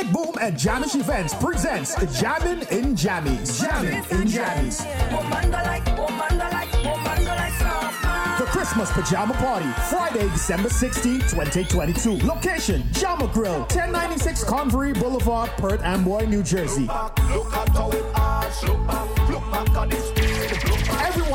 Sonic Boom and Jamish Events presents Jammin' in Jammies. Jammin' in Jammies. The Christmas Pajama Party, Friday, December 16, 2022. Location, Jama Grill, 1096 Convery Boulevard, Perth Amboy, New Jersey.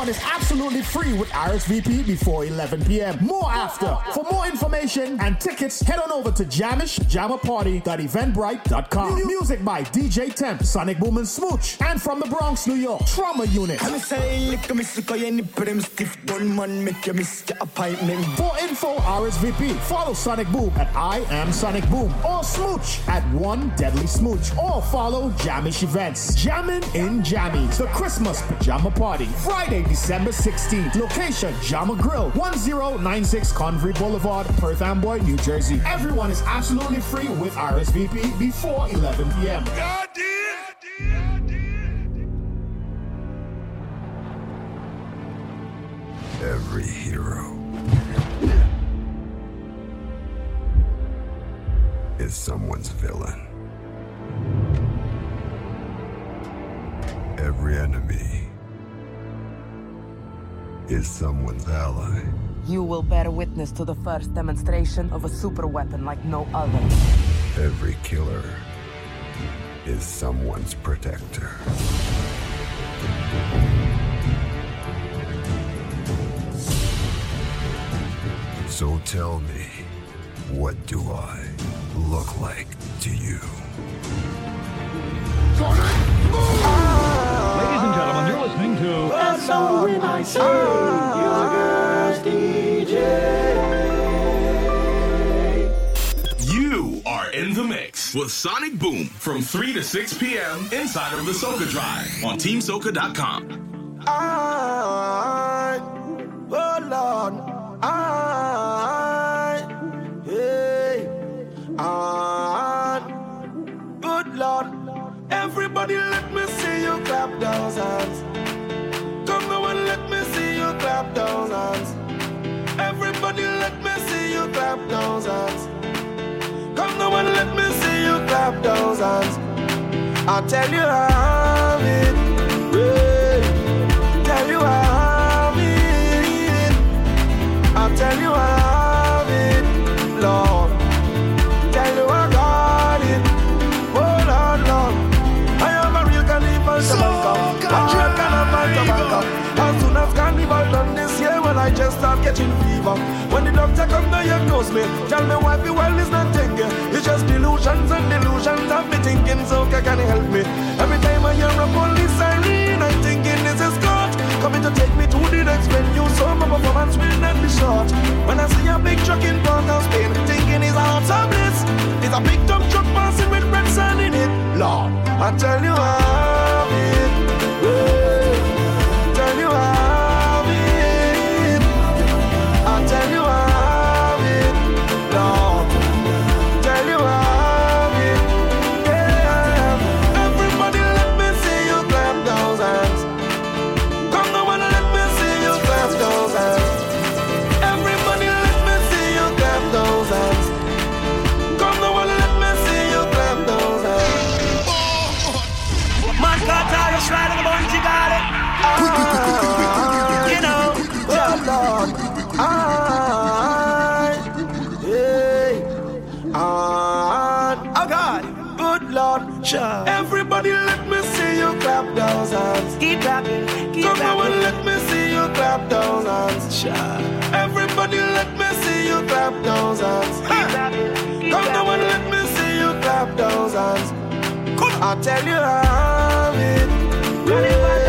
Everyone is absolutely free with RSVP before 11 p.m. More after. For more information and tickets, head on over to jamishjamaparty.eventbrite.com. Music by DJ Temp, Sonic Boom and Smooch, and from the Bronx, New York, Trauma Unit. I'm saying, lick me sick of any them stiff bun man, make you miss your appointment. For info, RSVP, follow Sonic Boom at I am Sonic Boom or Smooch at One Deadly Smooch or follow Jamish Events. Jammin' in Jammies, the Christmas Pajama Party, Friday, December 16th. Location, Jama Grill, 1096 Convery Boulevard, Perth Amboy, New Jersey. Everyone is absolutely free with RSVP before 11 p.m. Every hero is someone's villain. Every enemy is someone's ally. You will bear witness to the first demonstration of a super weapon like no other. Every killer is someone's protector. So tell me, what do I look like to you? Ladies to You are in the mix with Sonic Boom from 3 to 6 p.m. inside of the Soca Drive on TeamSoca.com. I, oh Lord, I, hey, I, good Lord, everybody let me see you clap those hands. Let me see you clap those hands. Everybody let me see you clap those hands. Come now and let me see you clap those hands. I'll tell you how it, yeah. Tell you how it, I'll tell you how it, Lord. I just start catching fever. When the doctor come diagnose me, tell me why the world is not thinking. It's just delusions and delusions. I've been thinking, so can you help me? Every time I hear a police siren, I'm thinking this is God coming to take me to the next venue. So my performance will not be short. When I see a big truck in Port of Spain, thinking it's out of bliss. It's a big dump truck passing with red sand in it. Lord, I tell you how Sure. everybody let me see you clap those hands. Keep clapping, keep Come now and let me see you clap those hands. Sure. Everybody let me see you clap those hands. Keep clapping, keep Come clapping. let me see you clap those hands. Come. I'll tell you how it. yeah.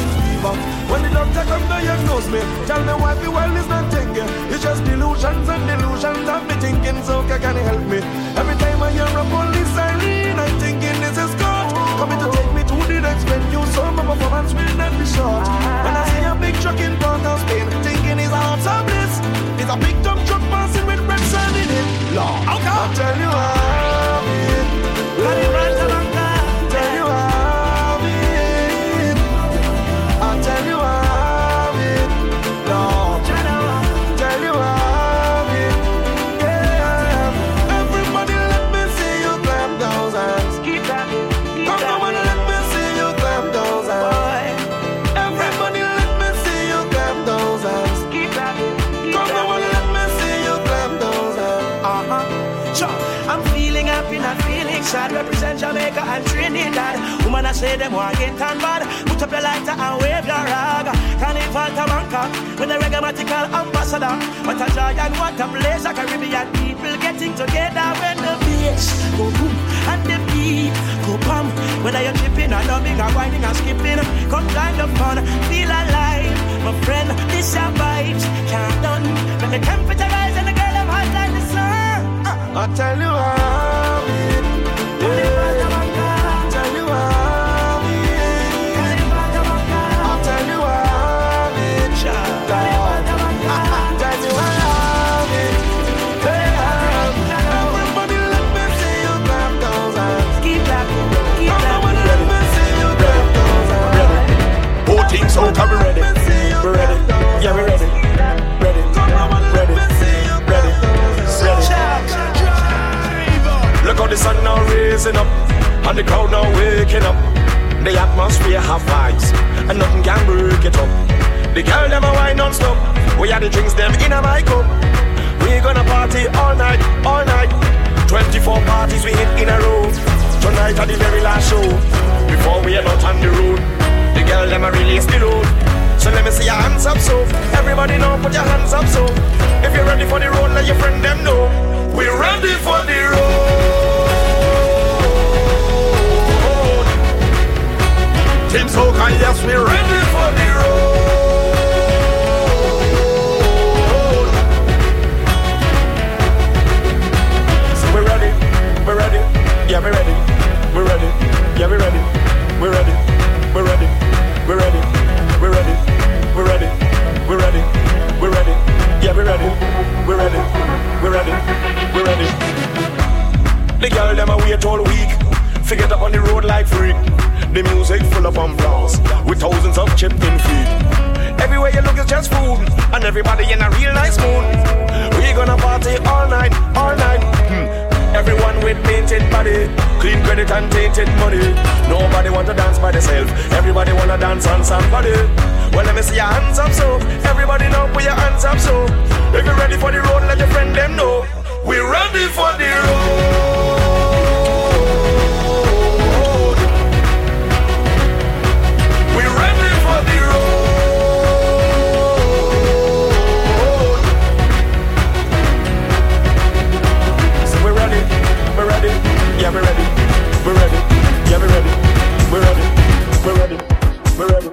fever. When the doctor come diagnose me, tell me why the world is not thinking. It's just delusions and delusions I've been thinking, so can you help me? Every time I hear a police siren, I'm thinking this is God coming to take me to the next venue. So my performance will not be short. When I see a big truck in Port of Spain, thinking it's a heart's of bliss. It's a big dumb truck passing with Rex in it. Lord. I'll tell you why. Say them get tan bad. Put up your lighter and wave your rag. Carnival Tabanca with the reggae ambassador. What a joy and what a place. A Caribbean people getting together when the bass go boom and the beat go pump. Whether you're tripping or dubbing or whining or skipping, come join the fun, feel alive. My friend, this your vibes can't done. When the temperature rise and the girl I'm hot like the sun. I tell you how yeah. The sun now raising up, and the crowd now waking up. The atmosphere have vibes, and nothing can break it up. The girl them a wine non-stop. We had the drinks them in a my cup. We gonna party all night, all night. 24 parties we hit in a row. Tonight at the very last show. Before we are out on the road, the girl them a release the load. So let me see your hands up, so everybody know, put your hands up, so if you're ready for the road, let your friend them know. We're ready for the road. Team Soca, yes, we're ready for the road. So we're ready, we're ready, yeah, we're ready, we're ready, yeah, we're ready, we're ready, we're ready, we're ready, we're ready, we're ready, we're ready, we're ready, yeah, we're ready, we're ready, we're ready, we're ready. The girl them a wait all week, figure up on the road like freak. The music full of umbrellas with thousands of chipped in feet. Everywhere you look is just food, and everybody in a real nice mood. We gonna party all night, all night. Hmm. Everyone with painted body, clean credit and tainted money. Nobody want to dance by themselves. Everybody wanna dance on somebody. Well, let me see your hands up, so everybody now put your hands up, so if you're ready for the road, let your friend them know. We're ready for the road. Yeah, we're ready, we're ready, yeah, we're ready, we're ready, we're ready, we're ready,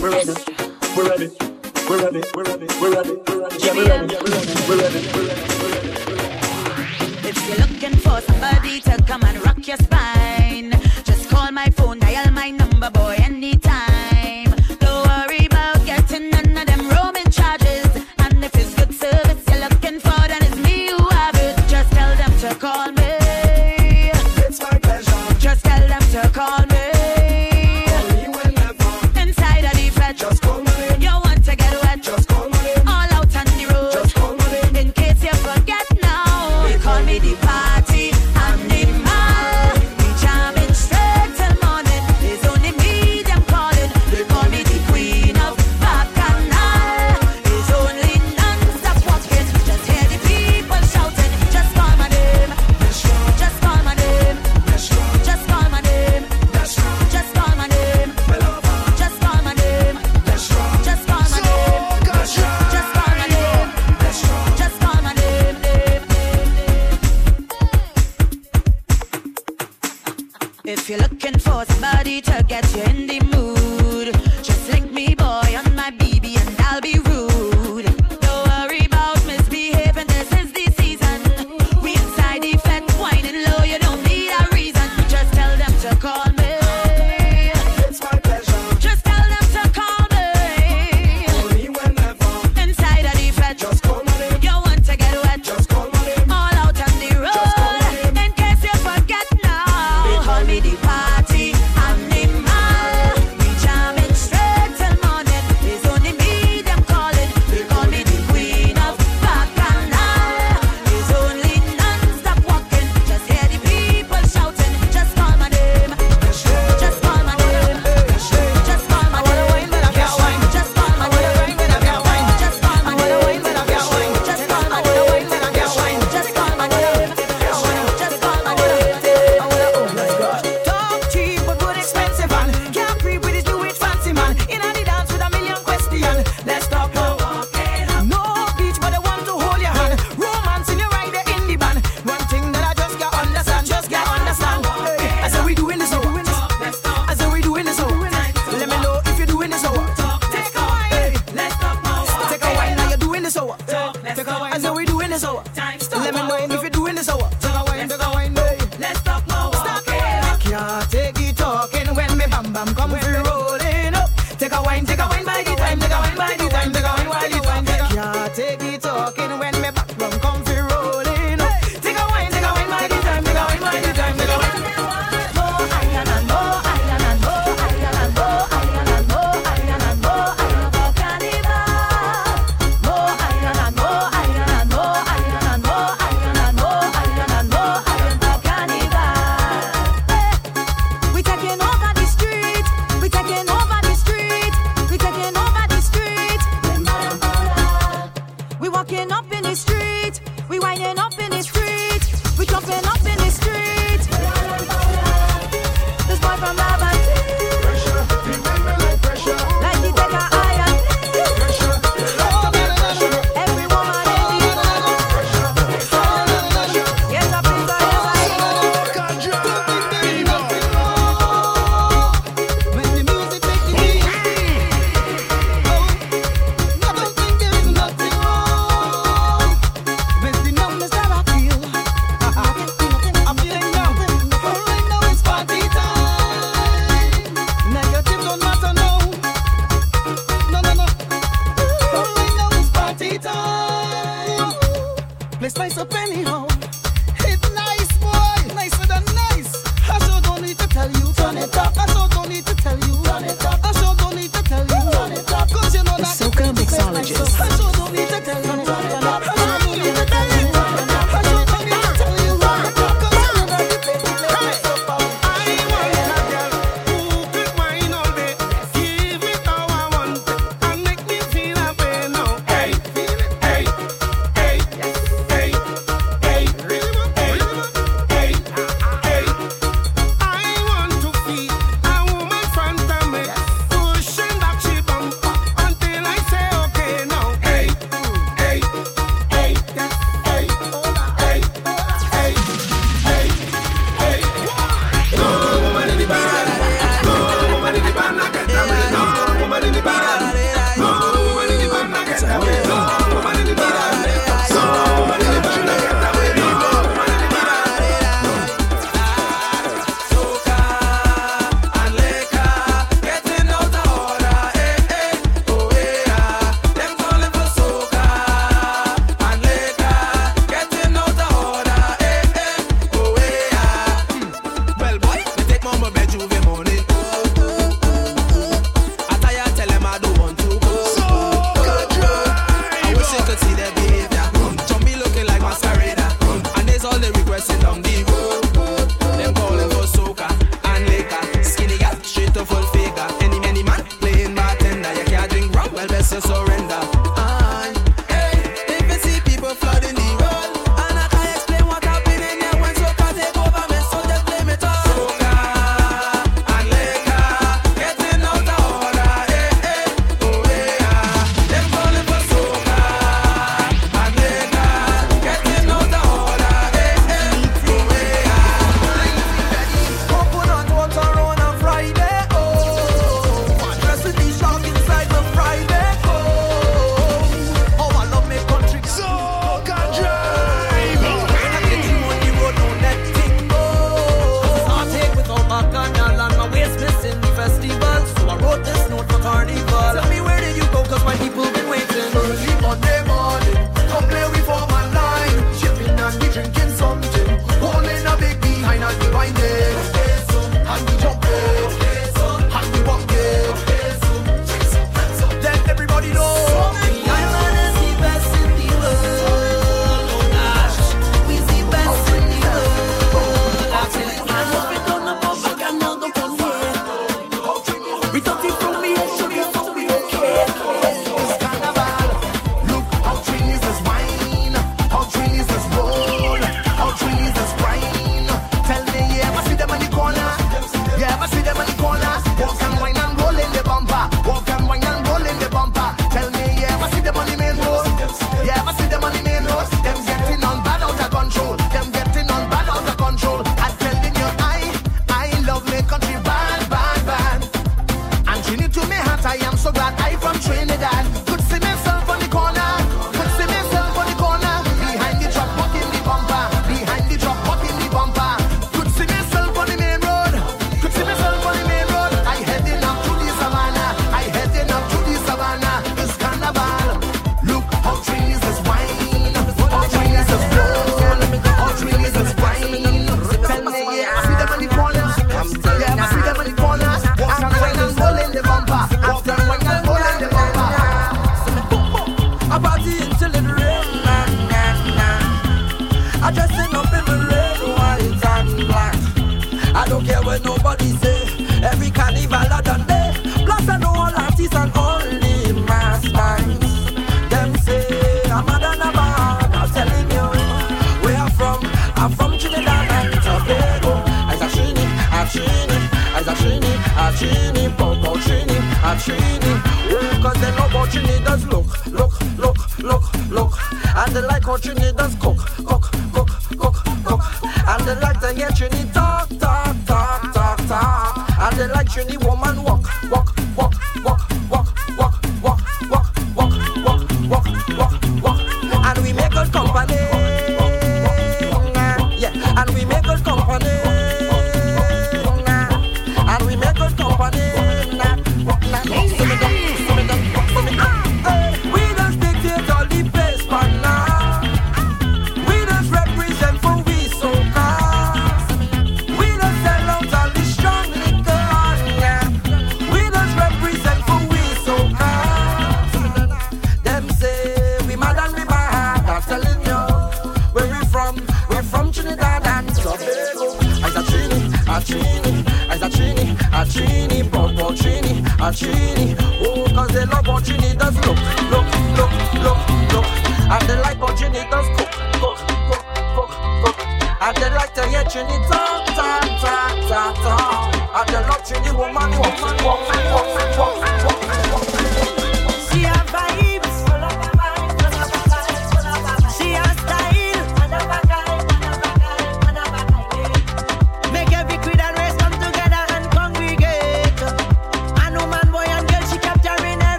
we're ready, we're ready, we're ready, we're ready, we're ready, we're ready, we're ready, we're ready, we're ready,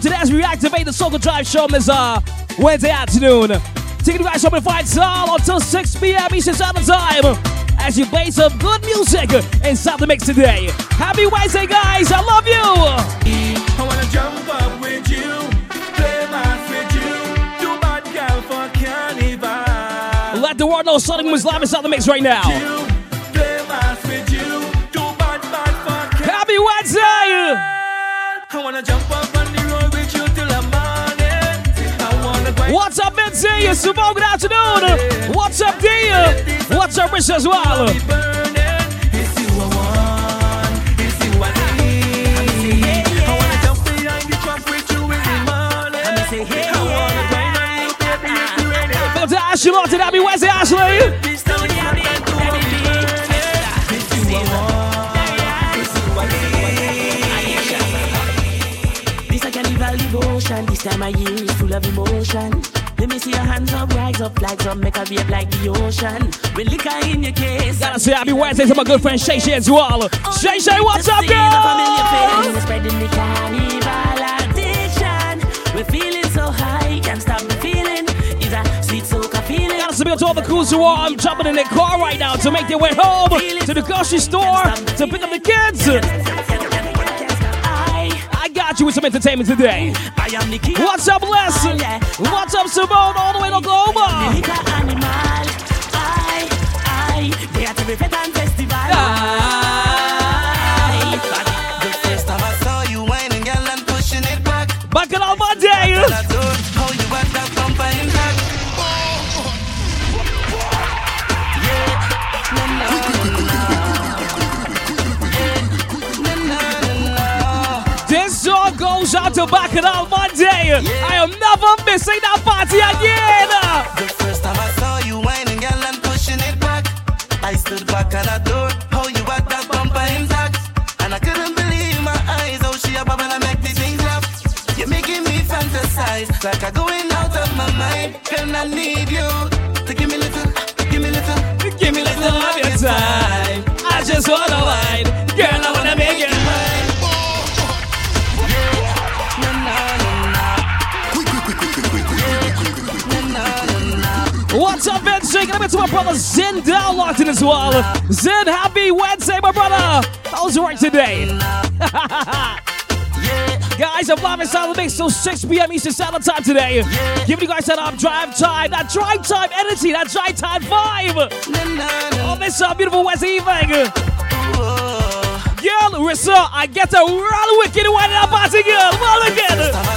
today as we reactivate the Soca Drive show on this uh, Wednesday afternoon. You guys home in fight all until 6 p.m. Eastern Standard Time as you play some good music inside the mix today. Happy Wednesday, guys! I love you. I wanna jump up with you, play math with you, do bad girl for carnival. Let the world know Sonic Boom is live inside the mix right now. Morning. I wanna grind on you, baby, if you ready. Big up to Ashley Lawton. Happy Wednesday, Ashley. This time of year is full of emotion. Me see your hands up, rise up, flags up, make a wave like the ocean. With liquor in your case. Gotta say happy Wednesday to my good friend Shay Shay as well. Shay Shay, what's up, girl? spreading the carnival addiction. We're feeling so high, can't stop the feeling. Is a sweet soca feeling. Gotta submit to all the crews who are um, jumping in their car right now to make their way home to the grocery store to pick up the kids. Got you with some entertainment today. I am the king. What's up, Les? What's up, Simone, all the way to? Liquor to Back It Out Monday. I am never missing that party again. The first time I saw you whining, girl, and pushing it back. I stood back and I adored how you got that bumper intact. And I couldn't believe my eyes, how she bubble and make these things laugh. You're making me fantasize, like I'm going out of my mind. Girl, I need you to give me little, give me little, give me little of your time. I just wanna wine, Up, Vince? Shaking up into my brother Zen down in as well. Zen, happy Wednesday, my brother. How's it work today? Guys, I'm live inside the mix till 6 p.m. Eastern Standard Time today. Giving you guys that um, drive time, that drive time energy, that drive time vibe. On this uh, beautiful Wednesday evening. Girl, Rissa, I get a real wicked one a party, girl. Well, First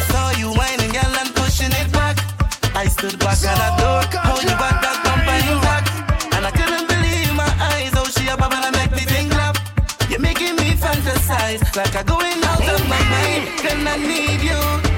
I stood back and I adored how you got that bumper intact. And I couldn't believe my eyes, how she a bubble and make me think laugh. You're making me fantasize, like I'm going out of my mind. Then I need you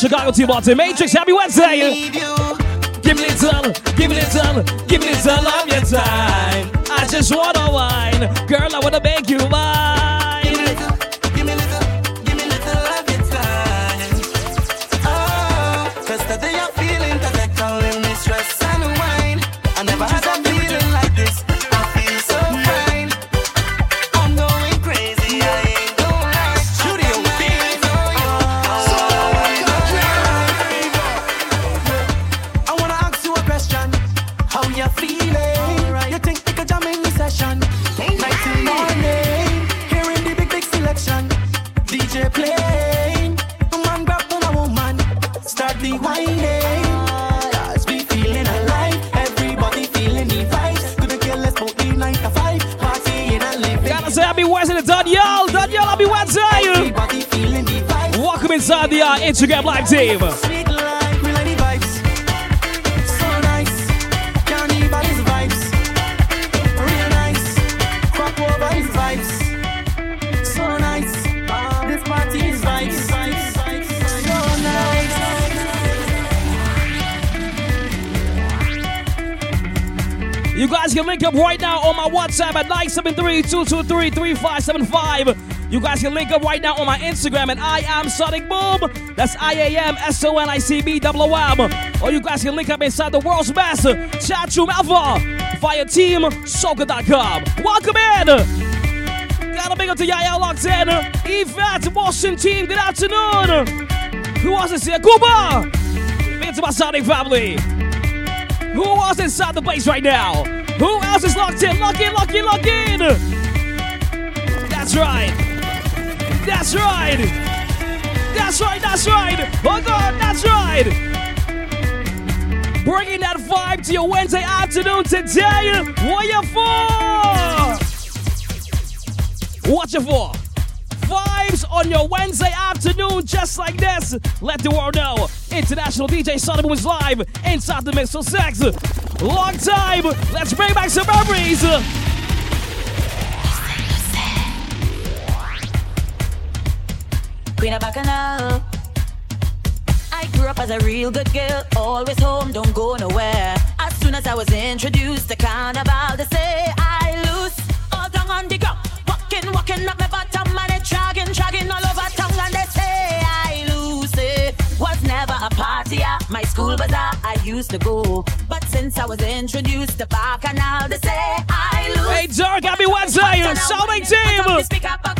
Chicago team out. Matrix, happy Wednesday. Give me little, give me little, give me little of your time. I just wanna wine, girl. I wanna make you mine. Uh, party is vibes. So nice. You guys can link up right now on my WhatsApp at 973-223-3575. You guys can link up right now on my Instagram at I am Sonic Boom. That's I-A-M S-O-N-I-C-B double O-M. Or you guys can link up inside the world's best chat room alpha via teamsoca.com. Welcome in. Gotta big up to Yaya locked in. Yvette, Boston team, good afternoon. Who else is here? Cuba. Big up to my Sonic family. Who else inside the place right now? Who else is locked in? Lock in, lock in, lock in! That's right. That's right. That's right, that's right. Oh God, that's right. Bringing that vibe to your Wednesday afternoon today. What you for? What you for? Vibes on your Wednesday afternoon, just like this. Let the world know. International DJ Boom is live inside the mix of sex. Long time. Let's bring back some memories. Of Bacchanal. I grew up as a real good girl, always home, don't go nowhere. As soon as I was introduced to carnival, they say I lose all down on the ground. Walking, walking up my bottom, and it dragging, dragging all over town, and they say I lose it. Was never a party at my school bazaar, I used to go. But since I was introduced to Bacchanal, they say I lose. Hey, Dark, happy Wednesday, Sonic team. Speaker box and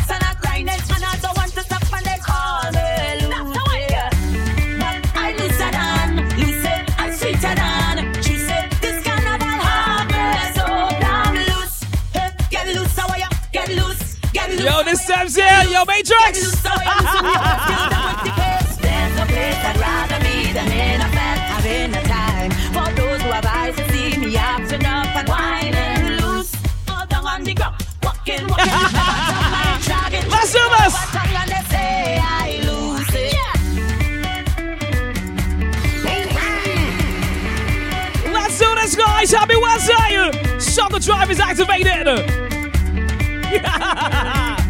on the ground, walking, walking. Let's do this. Let's this, guys. Happy Wednesday. Summer Drive is activated. I'm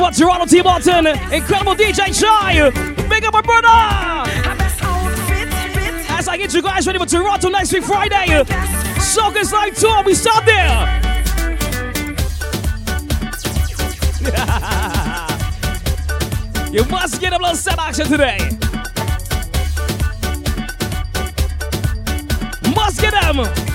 to what Toronto T. Martin, incredible DJ Shy. Big up my brother. As I get you guys ready for Toronto next week Friday, Soca's Live Tour, we start there. you must get a little set action today. Must get them.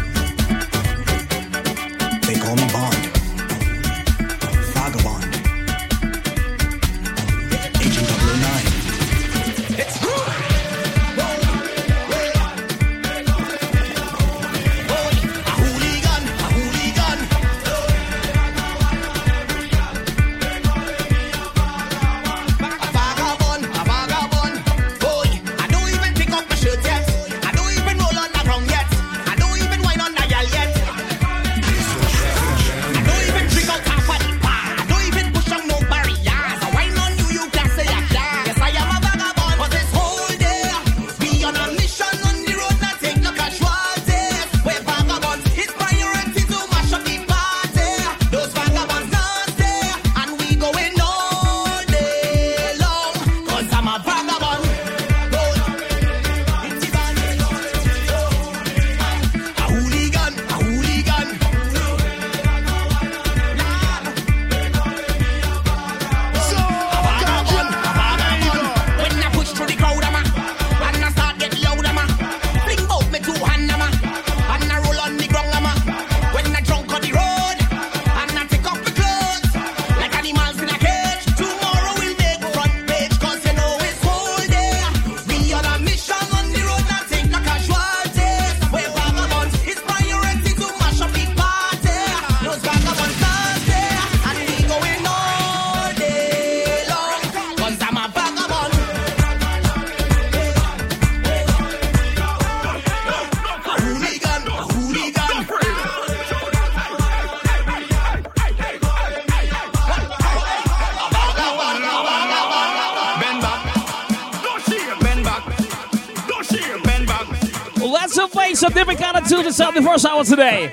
spice up the first hour today.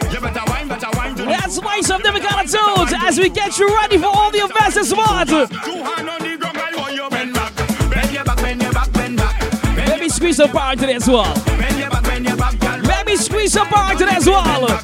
Let's spice up the Mechanic Tunes as we get you ready for all the events this month. Let me squeeze some power today as well. Let me squeeze some power today as well.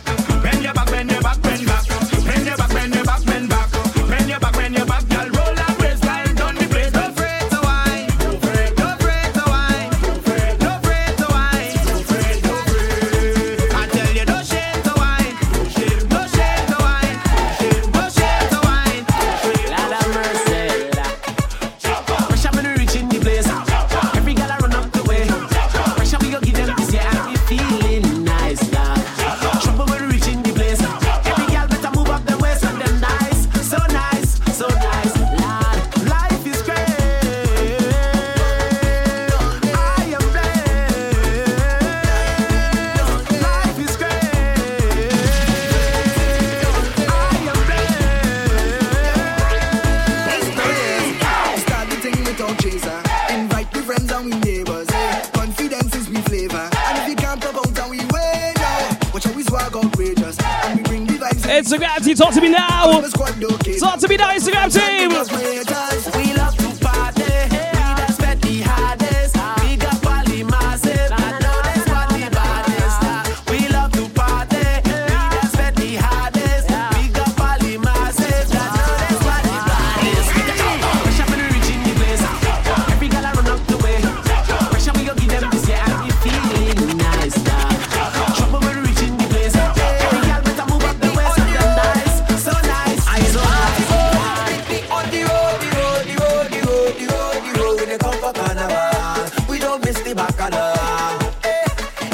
Hey,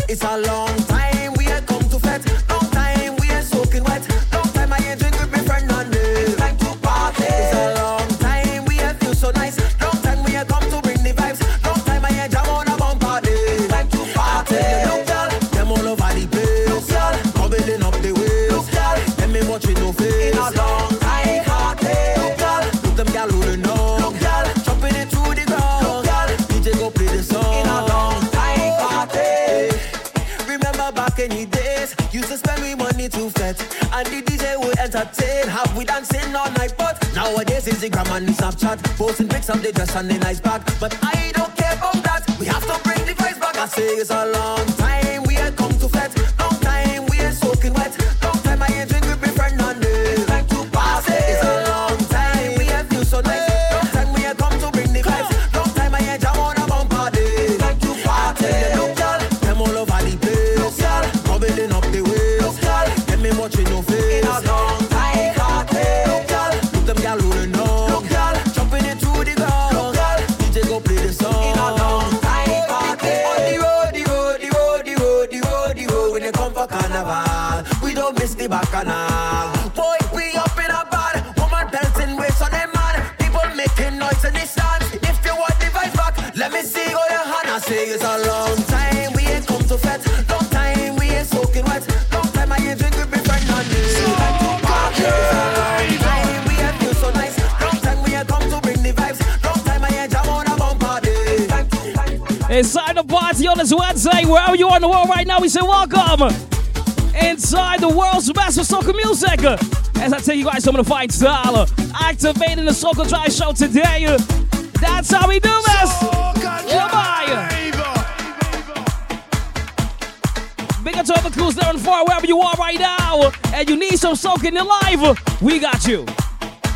it's a long time. Instagram and Snapchat, posting pics of the dress and the nice bag. But I don't care about that. We have to bring the price back. I say it's a long the party on this Wednesday. Wherever you are in the world right now, we say welcome inside the world's best of soca music. As I tell you guys, I'm gonna fight style. Activating the Soca Drive show today. That's how we do this. Goodbye. Big up to all the crews there and far, wherever you are right now, and you need some soak in your life, we got you.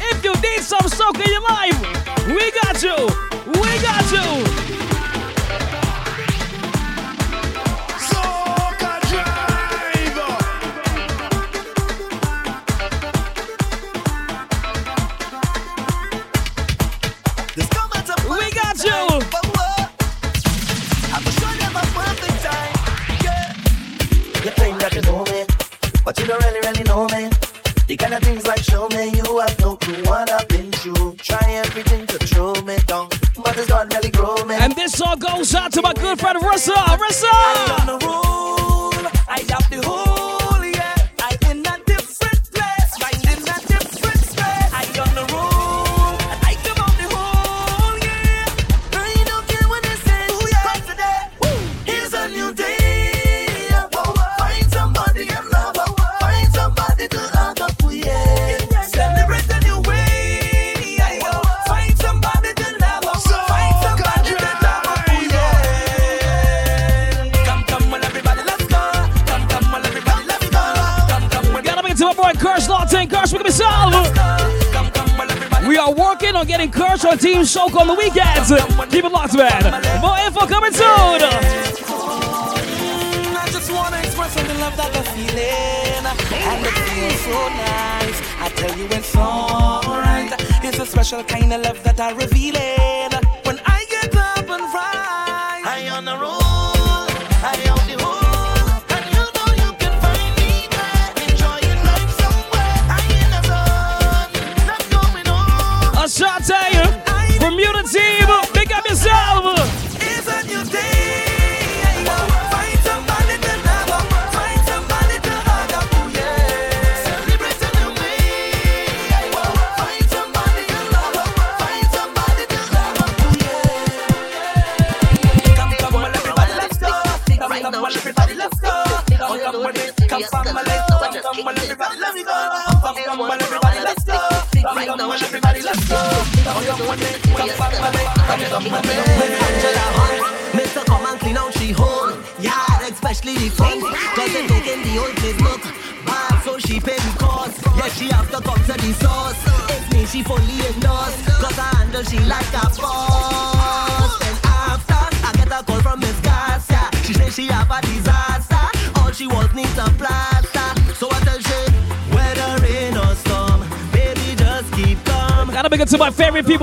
If you need some soak in your life, we got you. We got you.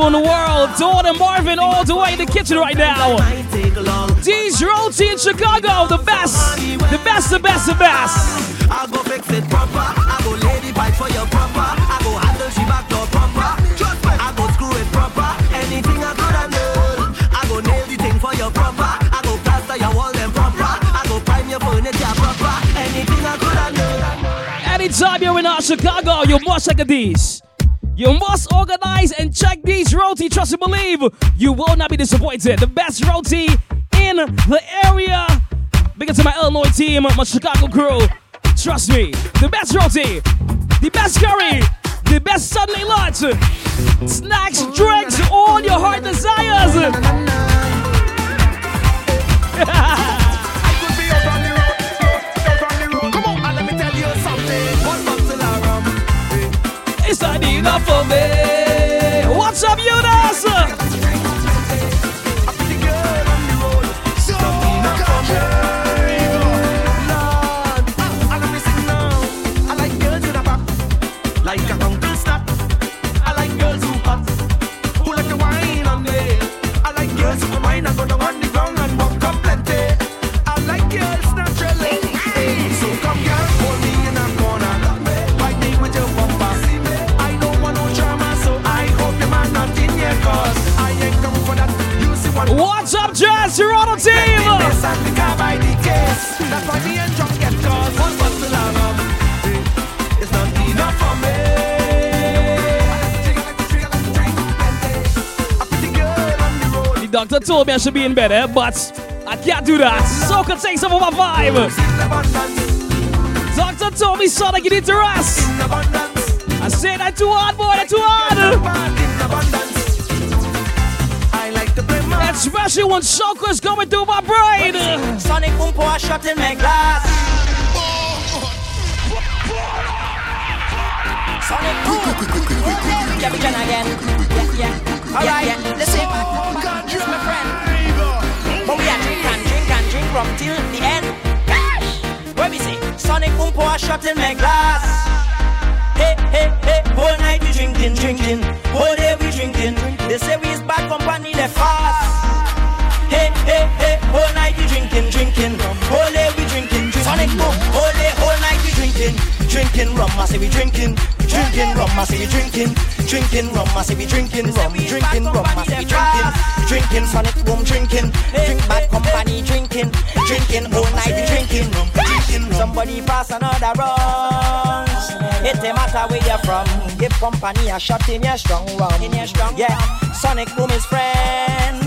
People in the world. Dawn and Marvin all the way in the kitchen right now. D's Roti in Chicago, the best. The best, the best, the best. I go fix it proper. I go lady pipe for your proper. I go handle she back door proper. I go screw it proper. Anything I could have done. I go nail the thing for your proper. I go plaster your wall them proper. I go prime your furniture proper. Anything I could have done. Anytime you're in uh, Chicago, you must check these. You must organize and check these roti. Trust and believe, you will not be disappointed. The best roti in the area. Big up to my Illinois team, my Chicago crew. Trust me, the best roti, the best curry, the best Sunday lunch, snacks, drinks, all your heart desires. Doctor told me I should be in bed, eh? but I can't do that. So could take some of my vibe. Doctor told me, son, you need to rest. I said that too hard, boy, that too hard. Especially when sucker's coming through my brain. Sonic boom pour shot in my glass. Sonic boom. Yeah, begin again. Yeah, yeah. Alright, yeah, listen. From till the end. Gosh. Where we say? Sonic boom pour a shot in my glass. Hey, hey, hey, whole night we drinking, drinking, whole day we drinking. They say we is bad company, they fast. Hey, hey, hey, whole night we drinking, drinking, whole day we drinking, drinking. Sonic boom, whole day, whole night we drinking, drinking rum, I say we drinking, drinking rum, I say we drinking, drinking rum, I say we drinking rum, drinking rum, I say we drinking, drinking Sonic boom, drinking, drink bad company, drinking, drinking whole night we drinking, drinking. Somebody pass another rum. It ain't matter where you're from. Give company a shot in your strong rum. In your strong yeah. Sonic Boom is friends.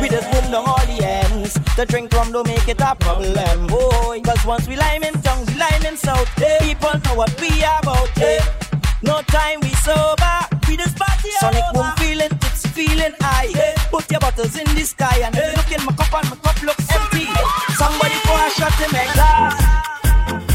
We just boom down all the ends. The drink rum don't make it a problem, boy. Cause once we lime in tongue, we lime in south. People know what we about. eh. No time we sober. We just party Sonic Boom feeling tipsy, feeling high. Put your bottles in the sky and look in my cup and my cup looks empty. Somebody pour a shot in my glass.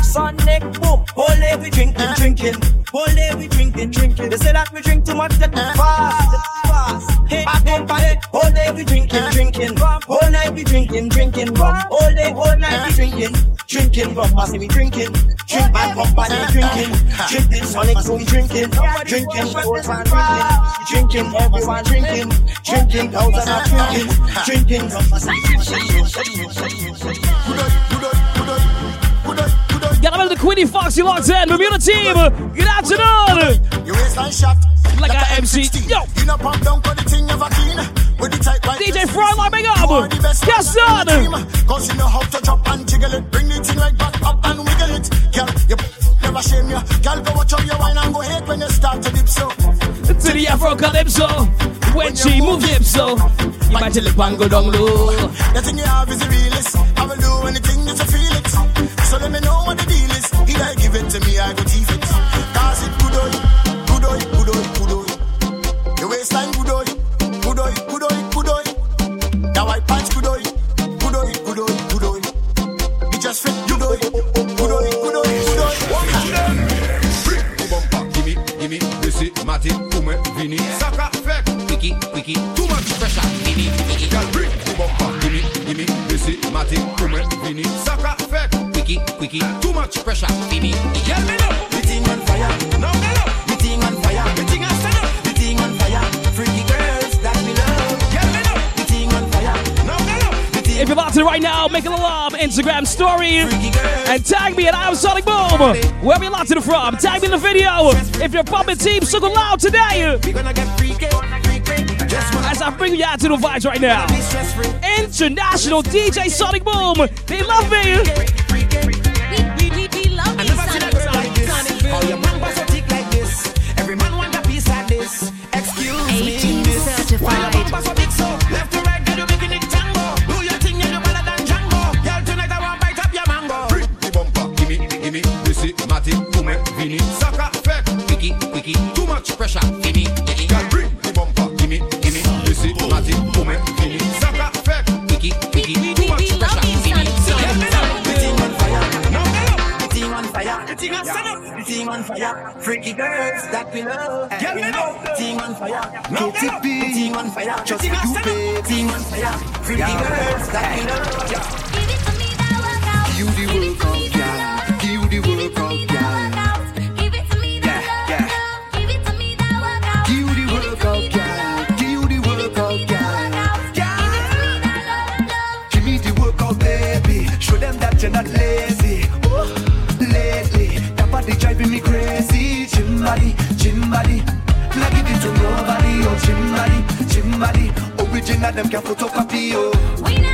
Sonic boom, whole day we drinking, drinking, All day we drinking, drinking. They say that we drink too much, that we fast, fast. Hey, back on pallet. All day we drinking, drinking. All night we drinking, drinking. All day, all night we drinking, drinking rum. I say we drinking, drink my company drinking, drinking Sonic, so we drinking, drinking old man drinking, drinking everyone drinking, drinking thousand are drinking, drinking rum. I Got a the Queenie Foxy locked in. Bermuda team. Good afternoon. Your waistline shot Like a MC. Yo. You know pump down for the thing ever clean. With the tight right DJ Frontline, big up. Yes, son. Cause you know how to drop and jiggle it. Bring the thing right back up and wiggle it. Girl, you never shame ya. Girl, go watch how you wine and go hate when you start to dip so. To the Afro Calypso. When she move lips so. You might tell the pango down low. The thing you have is the realest. I will do anything just to feel it. So let me know what the deal is. Either give it to me, I go teeth it. Cause it good oi, good oi, good oi, good oi. Your waistline good oi, good oi, good oi, good oi. That white pants good oi, good oi, good oi, good oi. It just fit good oi, good oi, good oi, good oi. Gimme, gimme, Missy, Matty, Ume, Vini. Saka, fek, wiki, wiki. Too much pressure, Vini, wiki. Girl, bring the bumper. Gimme, gimme, Missy, Matty, Ume, Vini. Saka, fek, wiki, wiki. Too much pressure, Vini. Girl, me know. The thing on fire. No, me know. The thing on fire. The thing on up. The thing on fire. Freaky girls that we love. Girl, me know. The thing on fire. No, me know. The thing If you're in right now, make a love Instagram story and tag me at I'm Sonic Boom. Wherever you're in from, tag me in the video. If you're pumping team so loud today. As I bring you out to the vibes right now. International DJ Sonic Boom. They love me. All your man was so thick like this. Every man want a piece like this. Excuse me. miss. certified. Why your bumper so big so? Left to right, girl, you making it tango. Do your thing, and you better than Django. Girl, tonight I want bite up your mango. Bring the bumper. Gimme, gimme, Missy, Matty, Ume, Vini. Saka, fek, wiki, wiki. Too much pressure, up. The thing on fire. Freaky girls that we love. Girl, me know. The thing on fire. No, me know. The thing on fire. Just you, babe. Thing on fire. Freaky girls that we love. Yeah. Give it to You the workout, girl. You the workout, girl. Gym body. Not give it to nobody, oh gym body. Original, them can photocopy, oh. We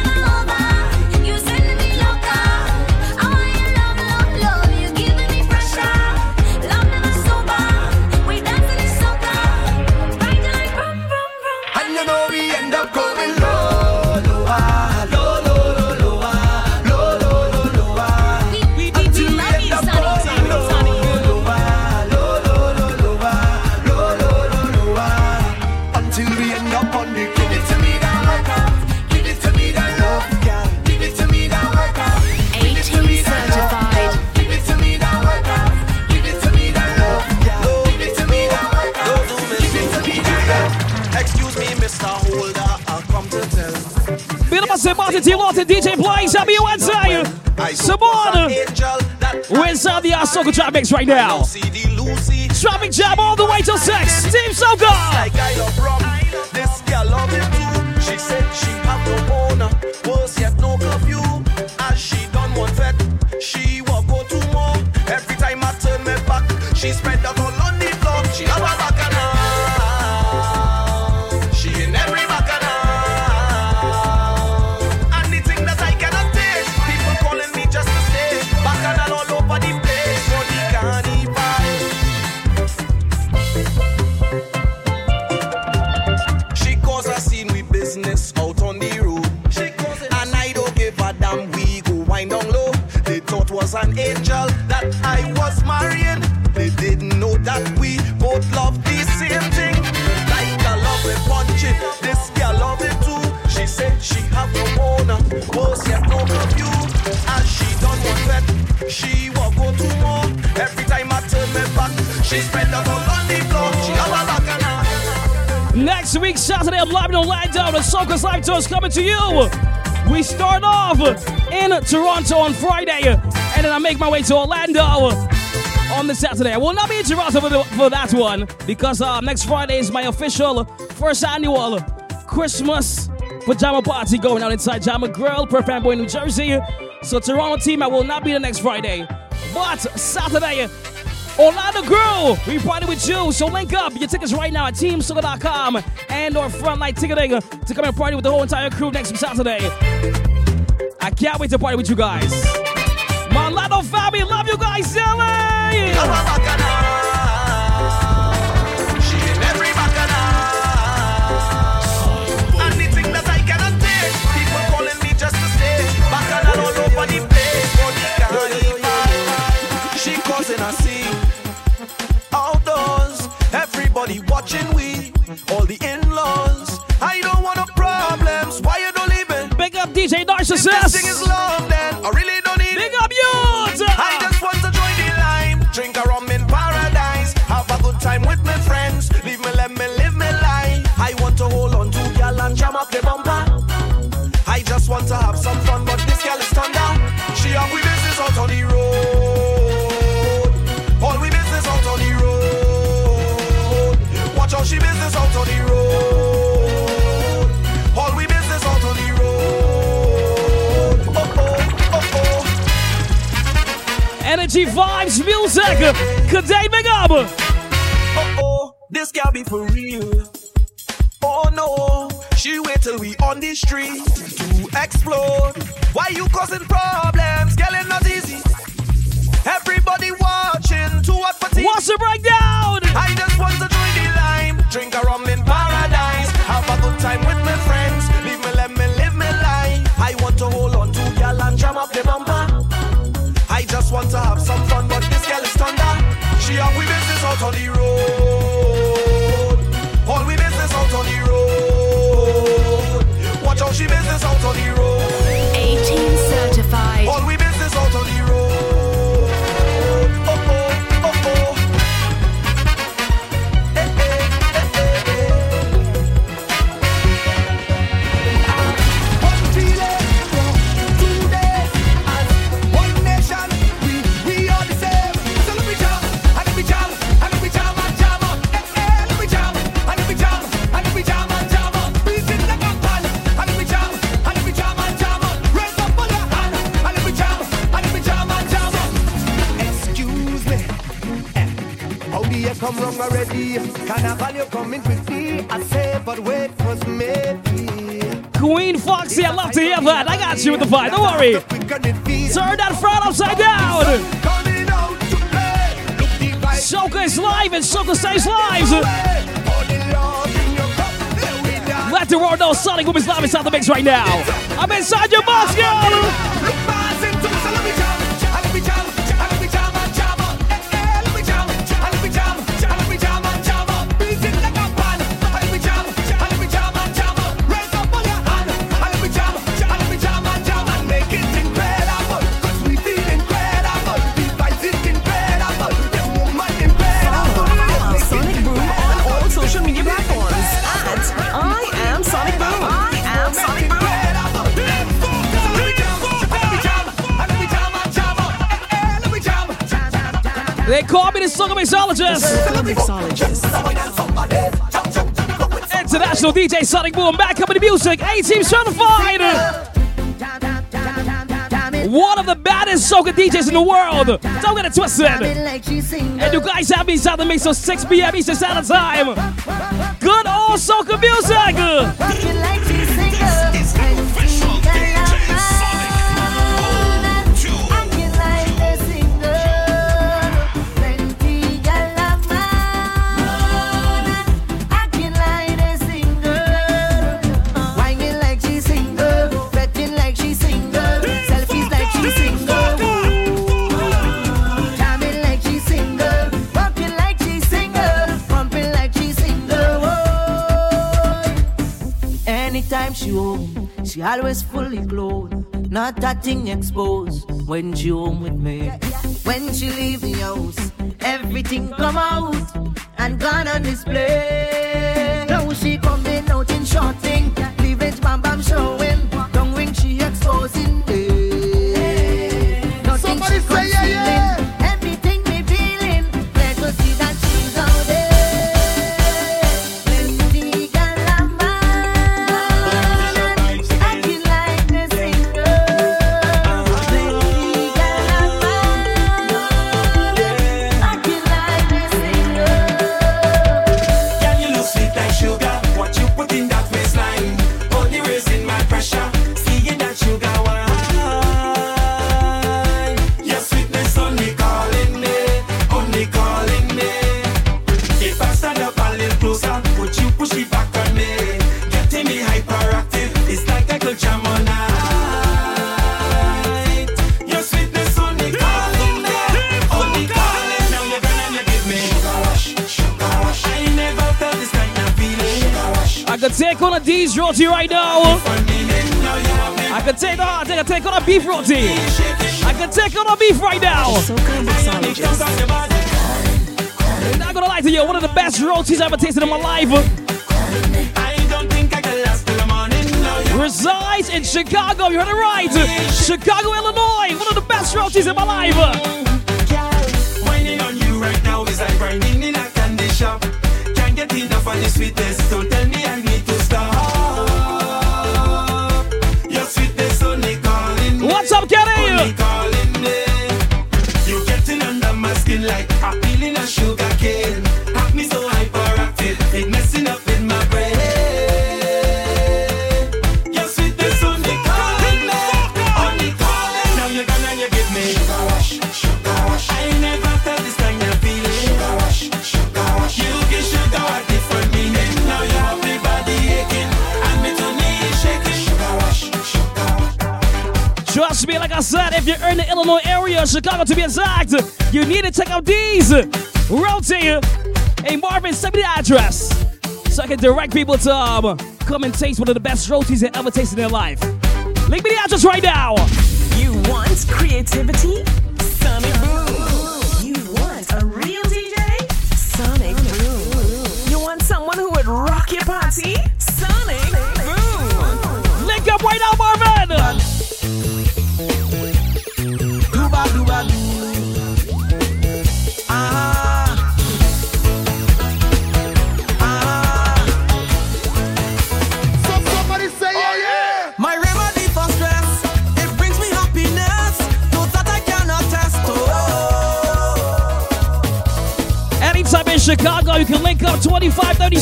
Soca Trap Mix right now. Traffic jam all the way till 6. Team Soca. Coming to you. We start off in Toronto on Friday, and then I make my way to Orlando on the Saturday. I will not be in Toronto for, the, for that one because uh, next Friday is my official first annual Christmas pajama party going on inside Jama Grill, Perth Amboy, New Jersey. So, Toronto team, I will not be the next Friday. But Saturday, Orlando Grill, we party with you. So link up your tickets right now at teamsoca.com and or frontline ticketing come and party with the whole entire crew next Saturday. I can't wait to party with you guys. My family, love you guys, LA! Up Energy Vibes Music! Day, big up! Oh this girl be for real. Oh no, she wait till we on the street to explode. Why you causing problems? She have we business out on the road. All we business out on the road. Watch out, she business out on the road. Got you with the vibe, don't worry. Turn that front upside down. Soca is live and Soca stays live. Let the world know Sonic is live inside the mix right now. I'm inside your box, They call me the Soca Mixologist. International DJ Sonic Boom back up in the music. A-Team certified. One of the baddest soca DJs in the world. Don't get it twisted. And you guys have me inside the mix on 6 p.m. Eastern Standard Time. Good old soca music. She always fully clothed, not that thing exposed when she home with me. When she leave the house, everything come out and gone on display. Now she coming out in short thing. beef roti right now. I can take on, I can take on a beef roti. I can take on a beef right now. I'm not gonna lie to you, one of the best rotis I've ever tasted in my life. Resides in Chicago, you heard it right. Chicago, Illinois, one of the best rotis in my life. Can't get enough of the sweetest, so tell me Chicago to be exact. You need to check out these. Rotate a Marvin, send me the address so I can direct people to um, come and taste one of the best rotis they ever tasted in their life. Link me the address right now. You want creativity? Sunny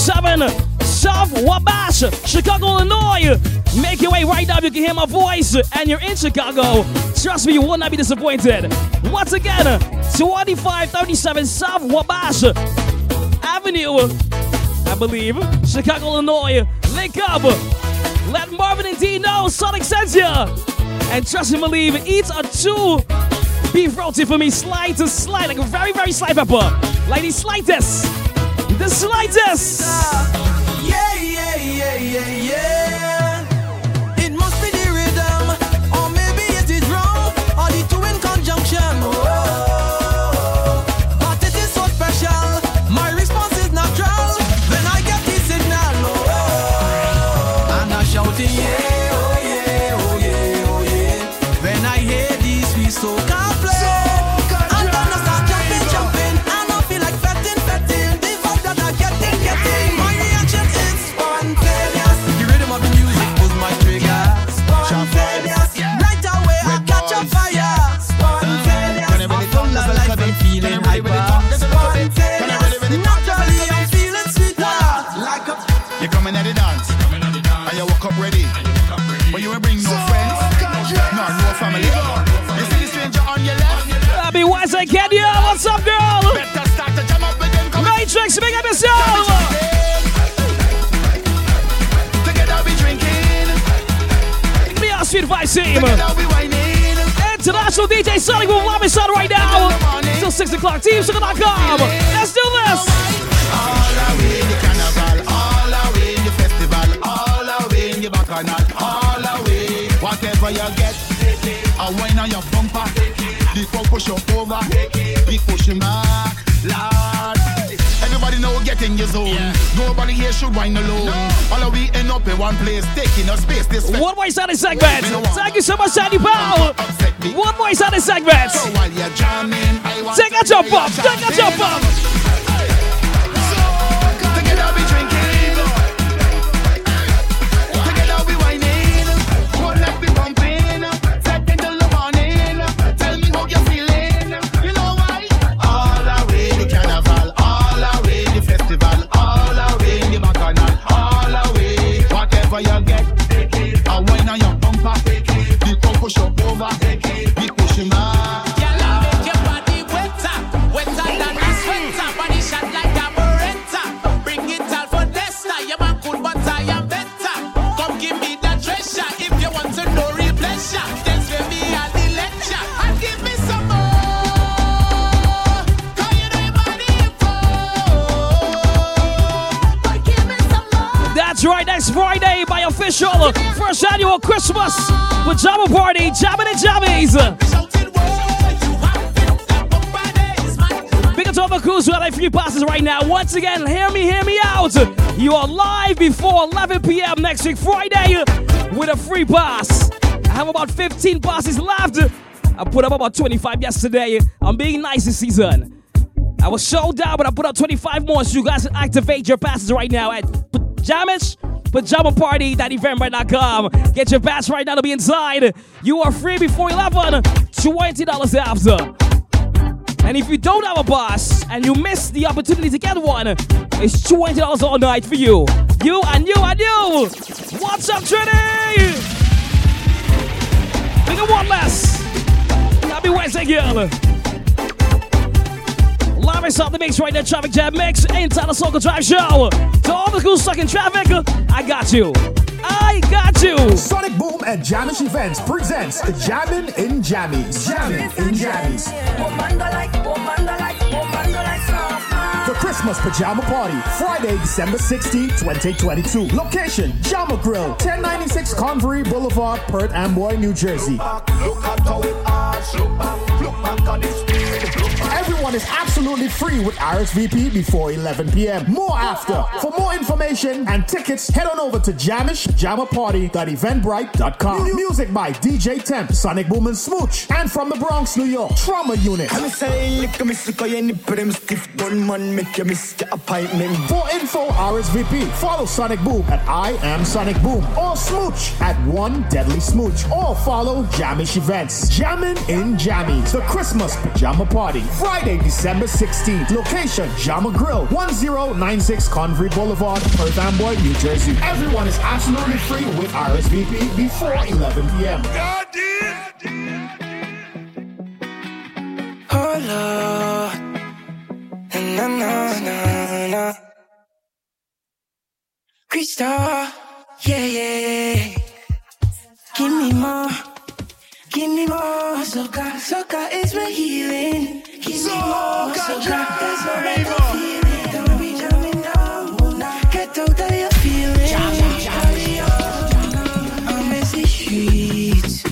27 South Wabash, Chicago, Illinois. Make your way right now if you can hear my voice and you're in Chicago. Trust me, you will not be disappointed. Once again, 2537 South Wabash Avenue, I believe, Chicago, Illinois. Link up. Let Marvin and D know Sonic sends you. And trust me, believe, eat a two beef roti for me, slide to slide, like a very, very slight pepper. Like the slightest. The slightest! team. International DJ Sonic will love us on right now. Till 6 o'clock, teamsoca.com. Let's do this. Whatever you get, I on your bumper. The push up over, the pushing back your zone. Nobody here should whine alone. All of we end up in one place, taking up space. This One more Sunday segment. Thank you so much, Sandy Powell. One more Sunday segment. So while you're jamming, I want Take a jump up. Take a jump up. First annual Christmas pajama party, Jamming and Jammies. Big up to all the crews who are like free passes right now. Once again, hear me, hear me out. You are live before 11 p.m. next week, Friday, with a free pass. I have about 15 passes left. I put up about 25 yesterday. I'm being nice this season. I was sold out, but I put up 25 more, so you guys can activate your passes right now at pajamas, pajamaparty.eventbrite.com. Get your pass right now to be inside. You are free before 11, $20 after. And if you don't have a pass and you miss the opportunity to get one, it's $20 all night for you. You and you and you. What's up, Trinity? We one less. Happy Wednesday, girl. Live inside the mix right now, Traffic Jam Mix, inside the Soca Drive Show. To all the cool stuck in traffic, I got you. I got you. Sonic Boom and Jamish Events presents Jamming in Jammies. Jamming in Jammies. The Christmas Pajama Party, Friday, December 16, 2022. Location, Jama Grill, 1096 Convery Boulevard, Perth Amboy, New Jersey. Everyone is absolutely free with RSVP before 11 p.m. More after. For more information and tickets, head on over to jamishjamaparty.eventbrite.com. Music by DJ Temp, Sonic Boom and Smooch. And from the Bronx, New York, Trauma Unit. I'm saying, lick a miss, you nip them stiff man, make you miss your appointment. For info, RSVP, follow Sonic Boom at I am Sonic Boom or Smooch at One Deadly Smooch or follow Jamish Events. Jammin' in Jammies, the Christmas Pajama Party, Friday, December 16th. Location, Jama Grill, 1096 Convery Boulevard, Perth Amboy, New Jersey. Everyone is absolutely free with RSVP before 11 p.m. Oh Lord, na na na na. Crystal, yeah yeah. Give me more, give me more. Soca, soca is my healing. Give me more, soca. There's no better feeling. Don't be jamming now, now. Get out of your feelings. I miss the streets.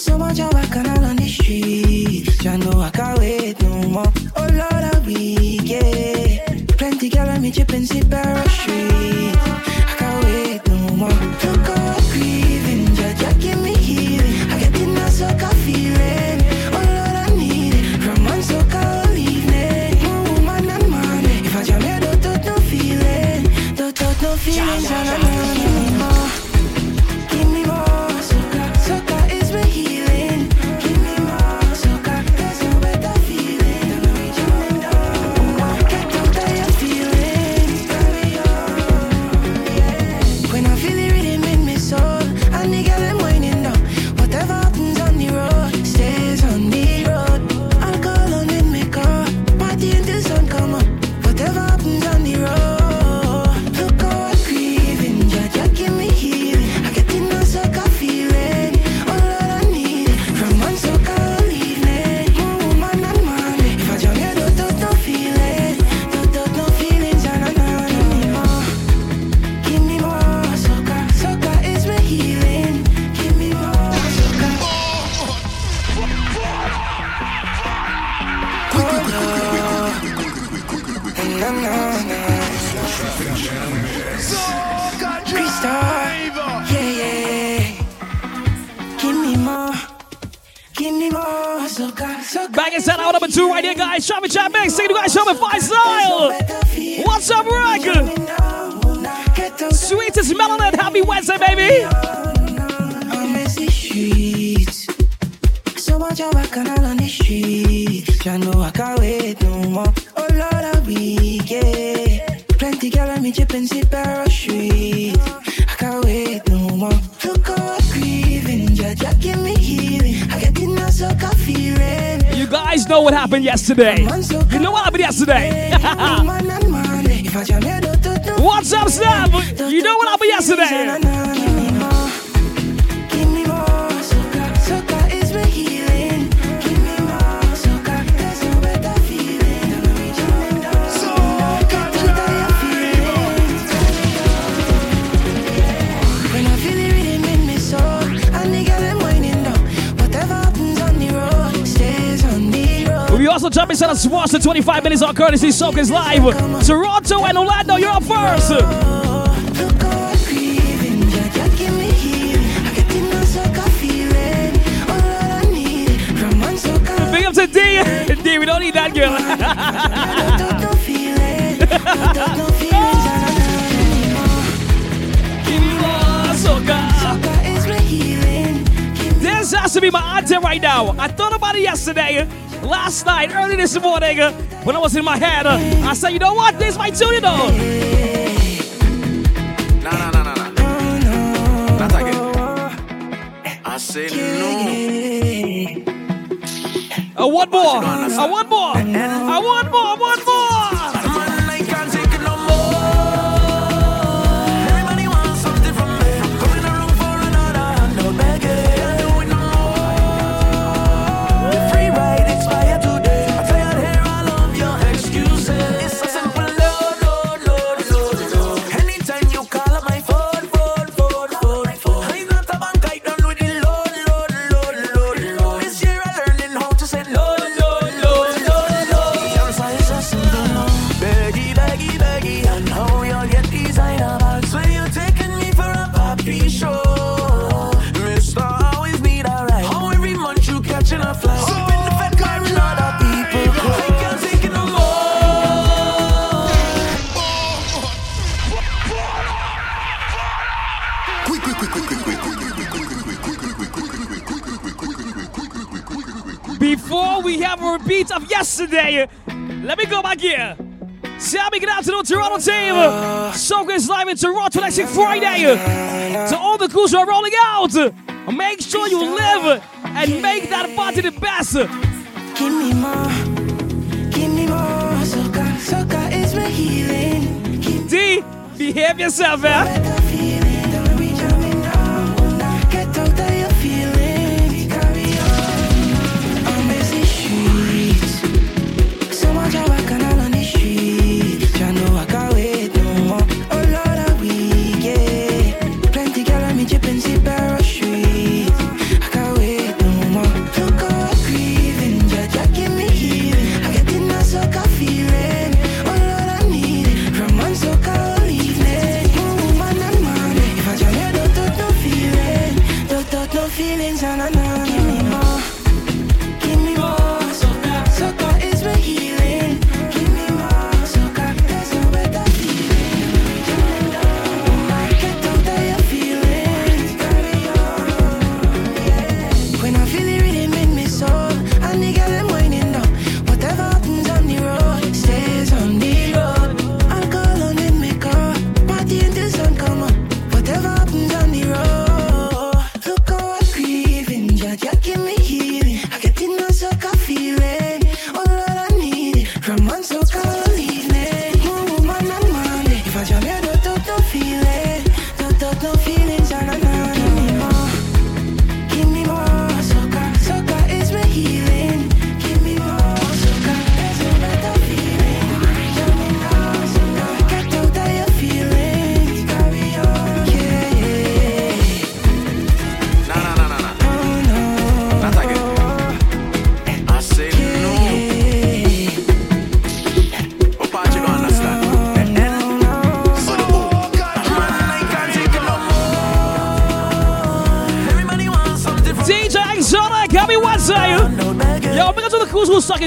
So much of I can on the street. I know I can't wait no more. Oh Lord, I weak, yeah. Plenty girl on me chipping sit parachute. I can't wait no more. Two right here, guys. Chopper Chat Mix. Sing you guys show me five style. What's up, Rick? Sweetest melanin. Happy Wednesday, baby. I'm. So much of I can on the street. I know I can't wait no more. Oh Lord, I we yeah. Plenty girl on me chipping see guys know what happened yesterday. You know what happened yesterday. What's up, Snap? You know what happened yesterday. A Swash to 25 minutes on courtesy Soca's Live. Toronto and Orlando, you're up first. Big up to D. D, we don't need that girl. Is. This has to be my anthem right now. I thought about it yesterday, last night, early this morning, uh, when I was in my head. uh, I said, you know what? This might tune it on. Nah, nah, nah, nah, nah. Not again. I said no. Uh, one more. Uh, one yesterday, let me go back here. Sammy, good afternoon, Toronto team. Soca is live in Toronto next Friday. To all the crews who are rolling out, make sure you live and make that party the best. Give me more, give me more. Soca, soca is my healing. D, behave yourself, eh?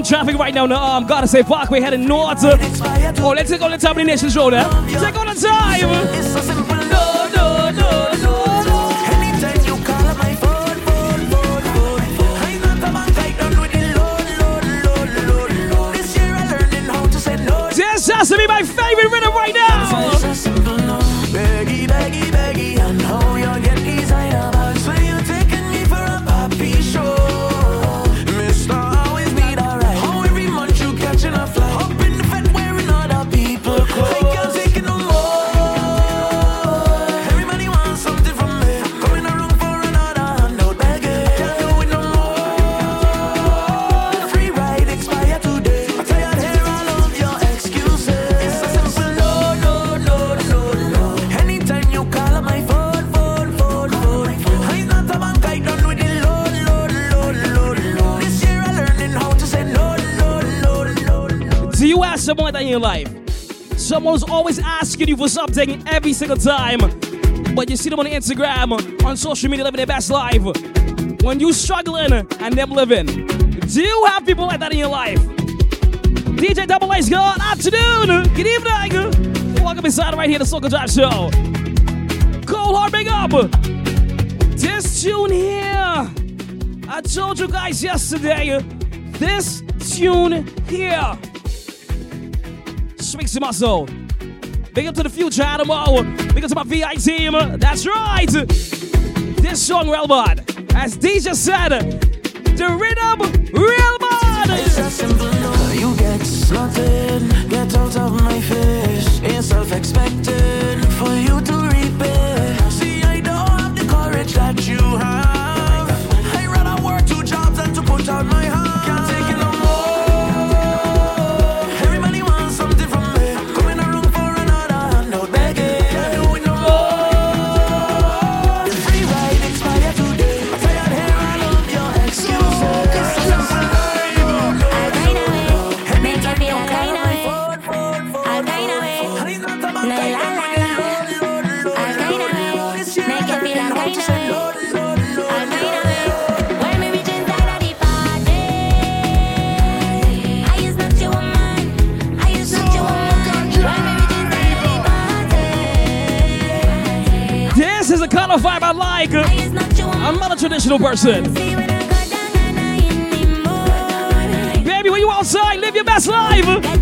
traffic right now now I'm Gotta say, fuck. We had heading north. Oh, let's take on the time of the nation's road. Eh? Take on the time. your life. someone's always asking you for something every single time, but you see them on Instagram, on social media, living their best life. When you struggling and them living, do you have people like that in your life? DJ Double A's. Afternoon. Good evening. Welcome inside right here, the Soca Drive Show. Cold heart, big up. This tune here, I told you guys yesterday. This tune here Schmixy Muscle. Big up to the future Adamo. Big up to my VI team. That's right. This song, Relbot, as DJ said, the rhythm, Relbot. You get slotted, get out of my face. It's self-expected for you to. See, I don't have the courage that you have. I work two jobs to put my heart. traditional person. Baby, when you outside, live your best life.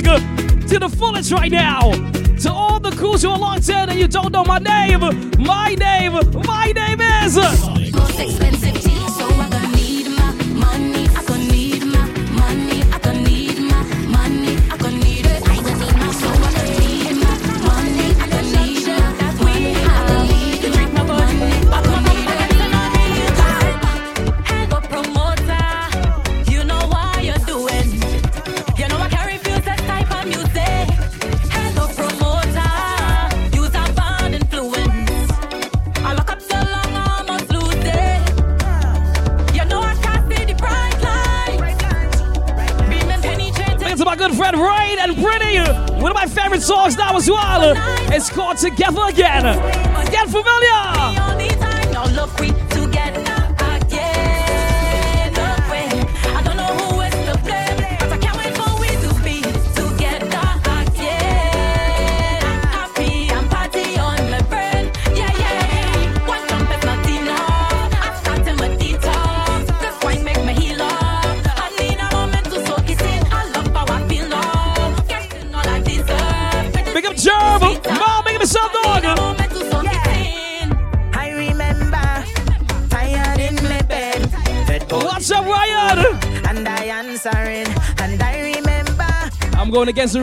big to the fullest right now. To all the crews who are locked in and you don't know my name, my name, my name is.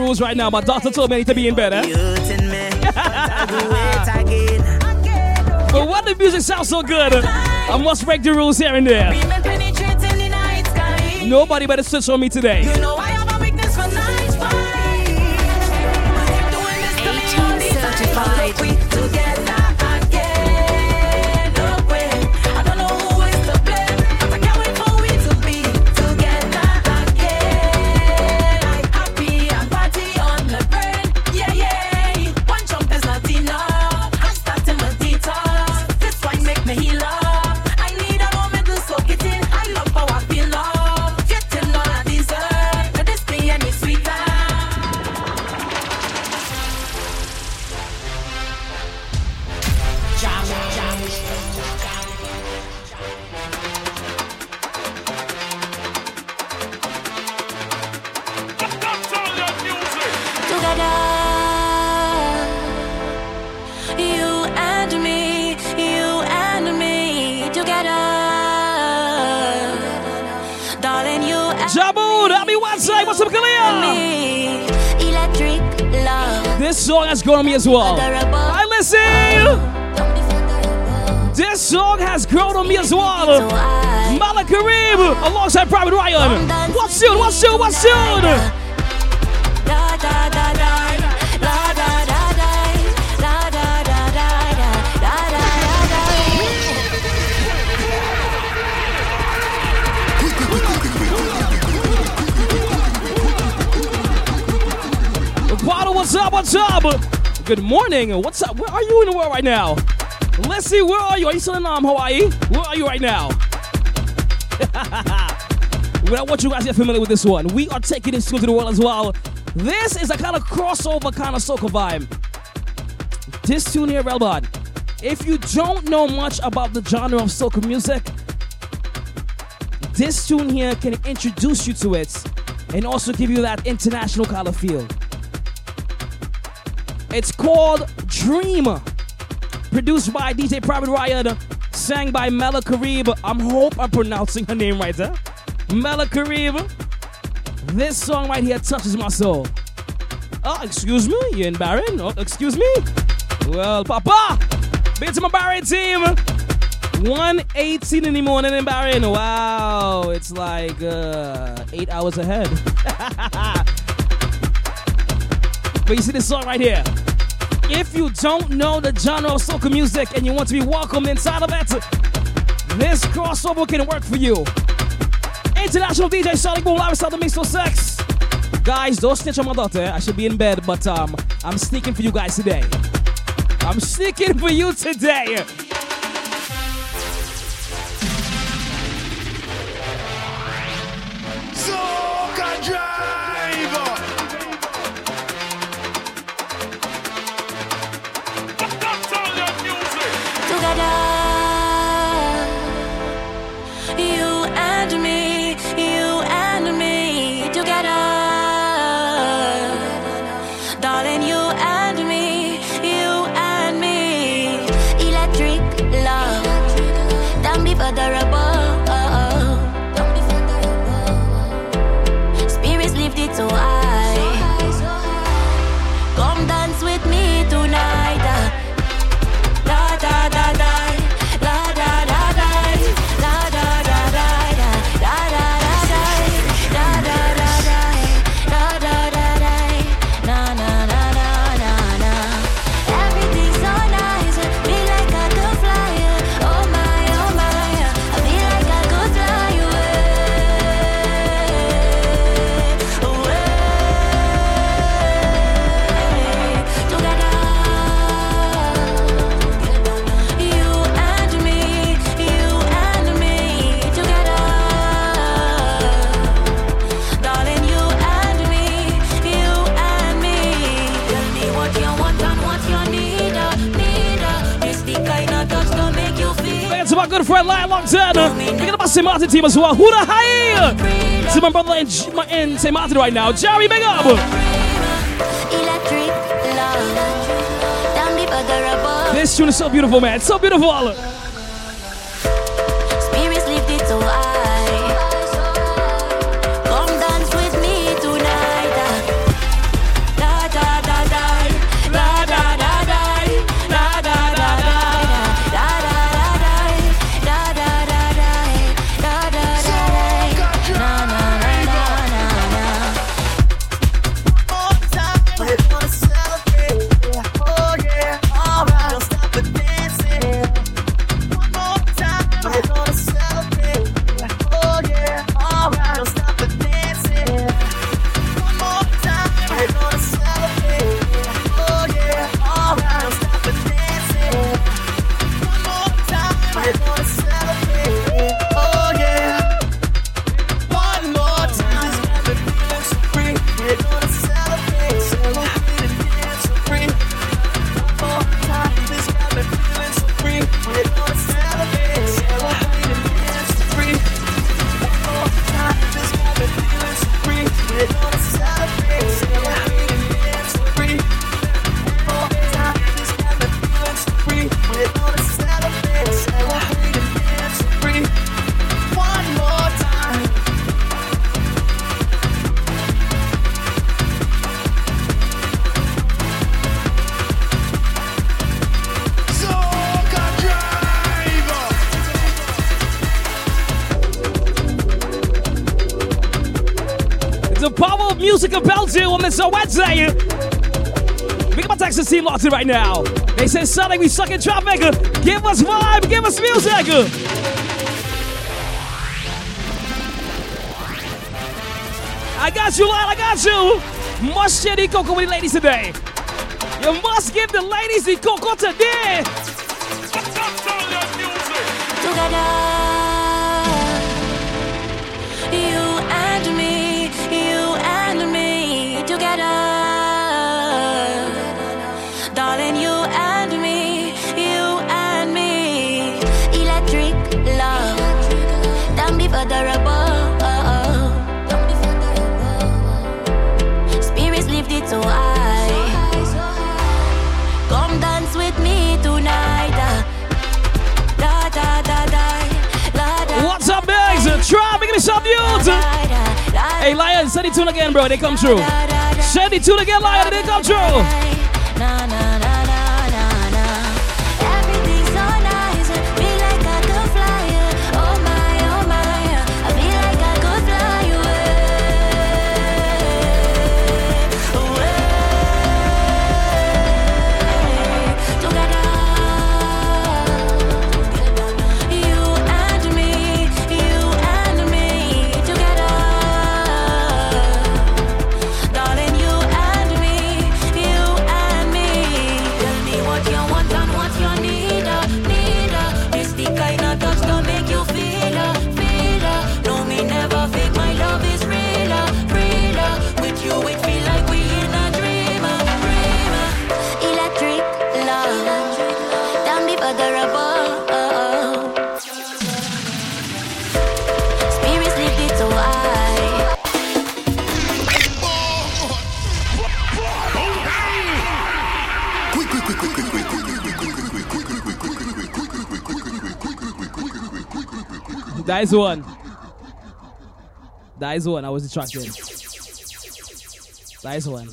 Rules right now. My doctor told me I need to be in bed, eh? but I do it again. But when the music sounds so good, I must break the rules here and there. Women penetrating the night sky. Nobody better switch on me today. Darling, you and Jabu, Abby Watsai, what's up, Kalia? electric love. This song has grown on me as well. I listen. This song has grown on me as well. Kareem alongside Private Ryan. What's soon? What's soon? What's soon? What's up? What's up? Good morning. What's up? Where are you in the world right now? Let's see. Where are you? Are you still in um, Hawaii? Where are you right now? well, I want you guys to get familiar with this one. We are taking this to the world as well. This is a kind of crossover kind of soca vibe. This tune here, Relbot. If you don't know much about the genre of soca music, this tune here can introduce you to it and also give you that international kind of feel. It's called Dream. Produced by DJ Private Ryan, sang by Mela. I'm hope I'm pronouncing her name right there. Mela. This song right here touches my soul. Oh, excuse me, you in Bahrain? Oh, excuse me. Well, Papa, big to my Bahrain team. 118 in the morning in Bahrain. Wow, it's like uh, eight hours ahead. But you see this song right here. If you don't know the genre of soca music and you want to be welcomed inside of it, this crossover can work for you. International DJ Sonic Boom Live inside the Mix for Sex. Guys, don't snitch on my daughter. I should be in bed, but um, I'm sneaking for you guys today. I'm sneaking for you today. Locked in. Big up St. Martin team as well. Who the hell? To my brother J- my- in St. Martin right now. Jerry, big up. Electric love. Down the other above. This tune is so beautiful, man. It's So beautiful. Uh, Big up my Texas team locked in right now. They say, Sonic, we suck in traffic. Give us vibe, give us music. I got you, lad, I got you. Must share the cocoa with the ladies today. You must give the ladies the cocoa today. Lion, send it tune again, bro. They come true. Send it tune again, Lion. They come true. That is one. That is one. I was distracted. That is one.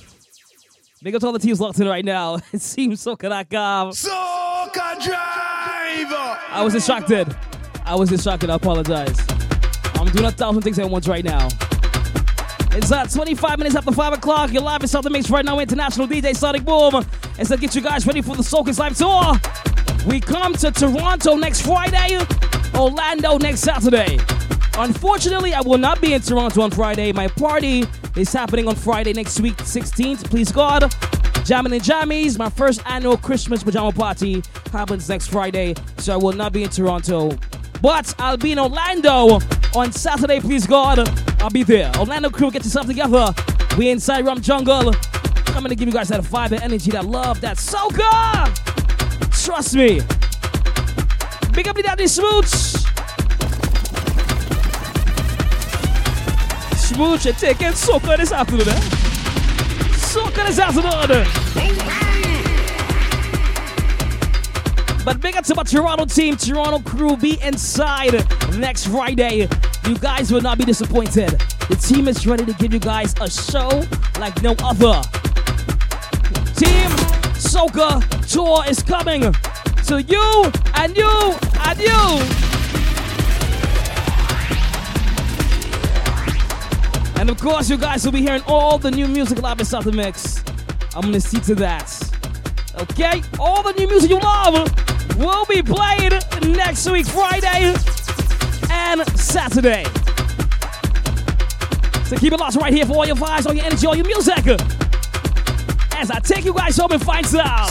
Big up to all the teams locked in right now. It seems so calm. Soca Drive! I was distracted. I was distracted. I apologize. I'm doing a thousand things at once right now. It's uh, 25 minutes after 5 o'clock. You're live in Southern Mix right now. International DJ Sonic Boom. And to get you guys ready for the Soca's Live Tour. We come to Toronto next Friday, Orlando next Saturday. Unfortunately, I will not be in Toronto on Friday. My party is happening on Friday next week, 16th. Please God. Jammin' and Jammies, my first annual Christmas pajama party happens next Friday, so I will not be in Toronto. But I'll be in Orlando on Saturday, please God. I'll be there. Orlando crew, get yourself together. We inside Rum Jungle. I'm gonna give you guys that vibe and energy, that love, that soca. Trust me. Big up the daddy Smooch. Smooch and taking soca this afternoon, eh? Soca this afternoon. But big up to my Toronto team, Toronto crew, be inside next Friday. You guys will not be disappointed. The team is ready to give you guys a show like no other. Team Soca Tour is coming to you and you and you. And of course, you guys will be hearing all the new music live inside the mix. I'm gonna see to that. Okay? All the new music you love will be played next week, Friday and Saturday. So keep it locked right here for all your vibes, all your energy, all your music. As I take you guys home and find out.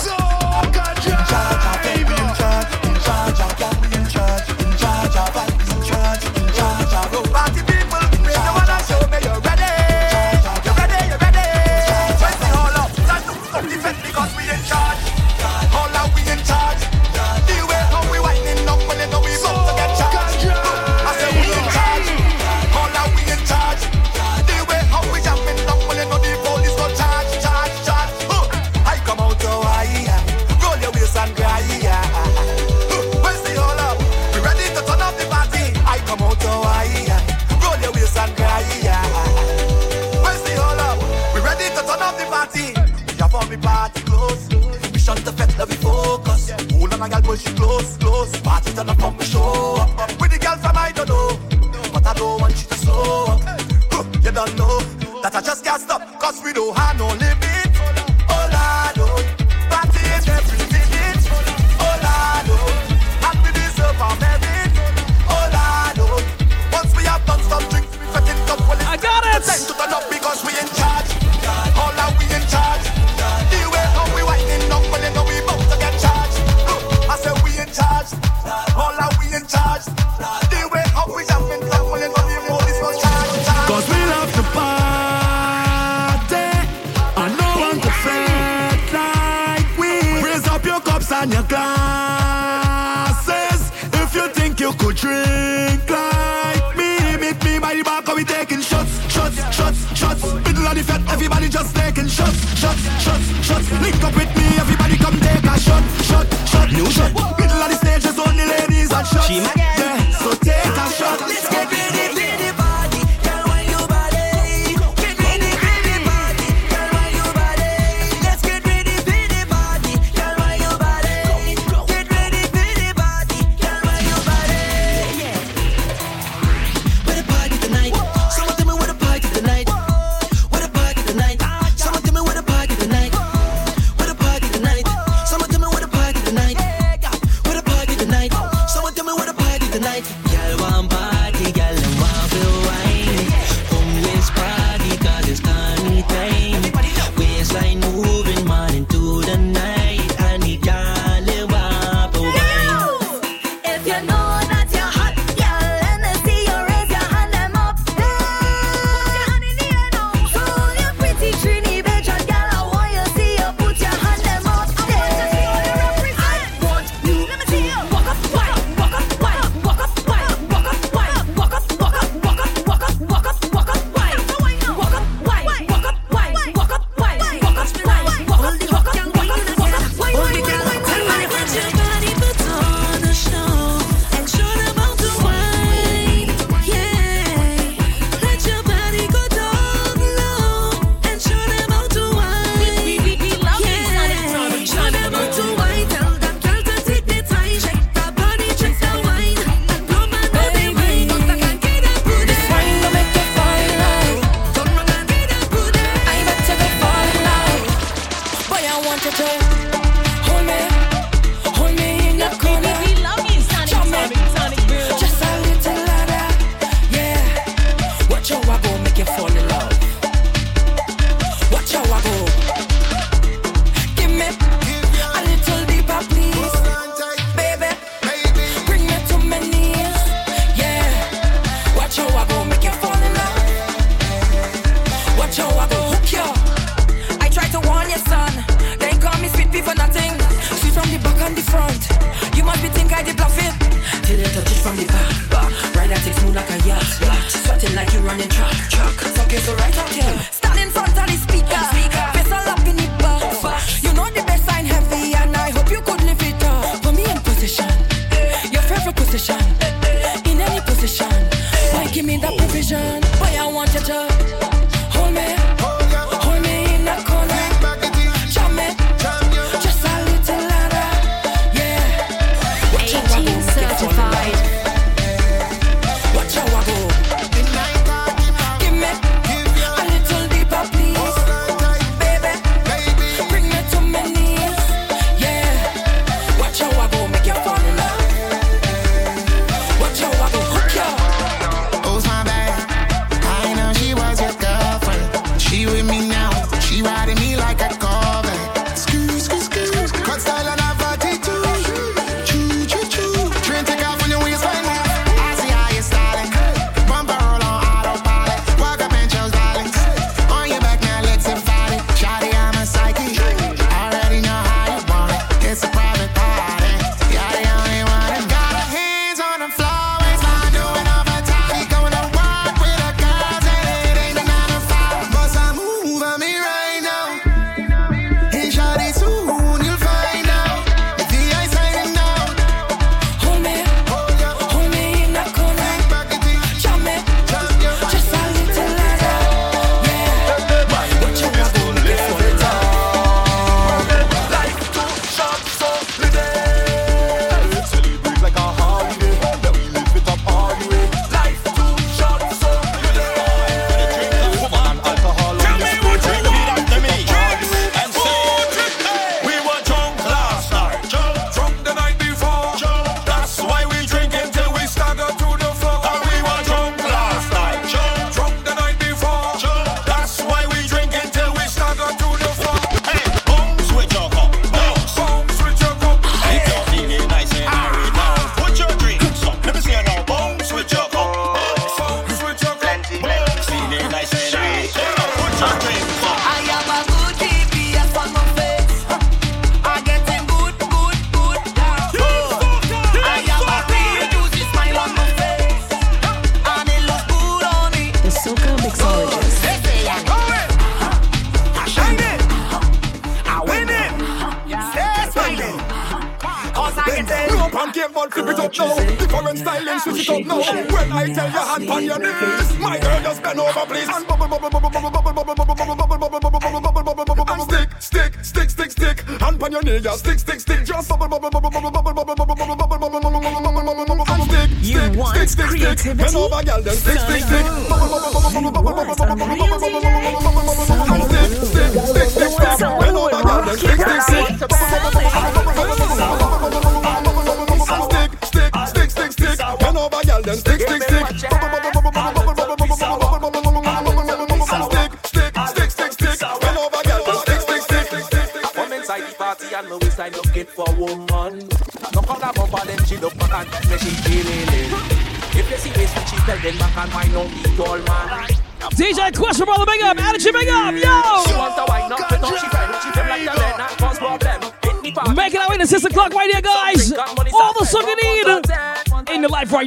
Party cause we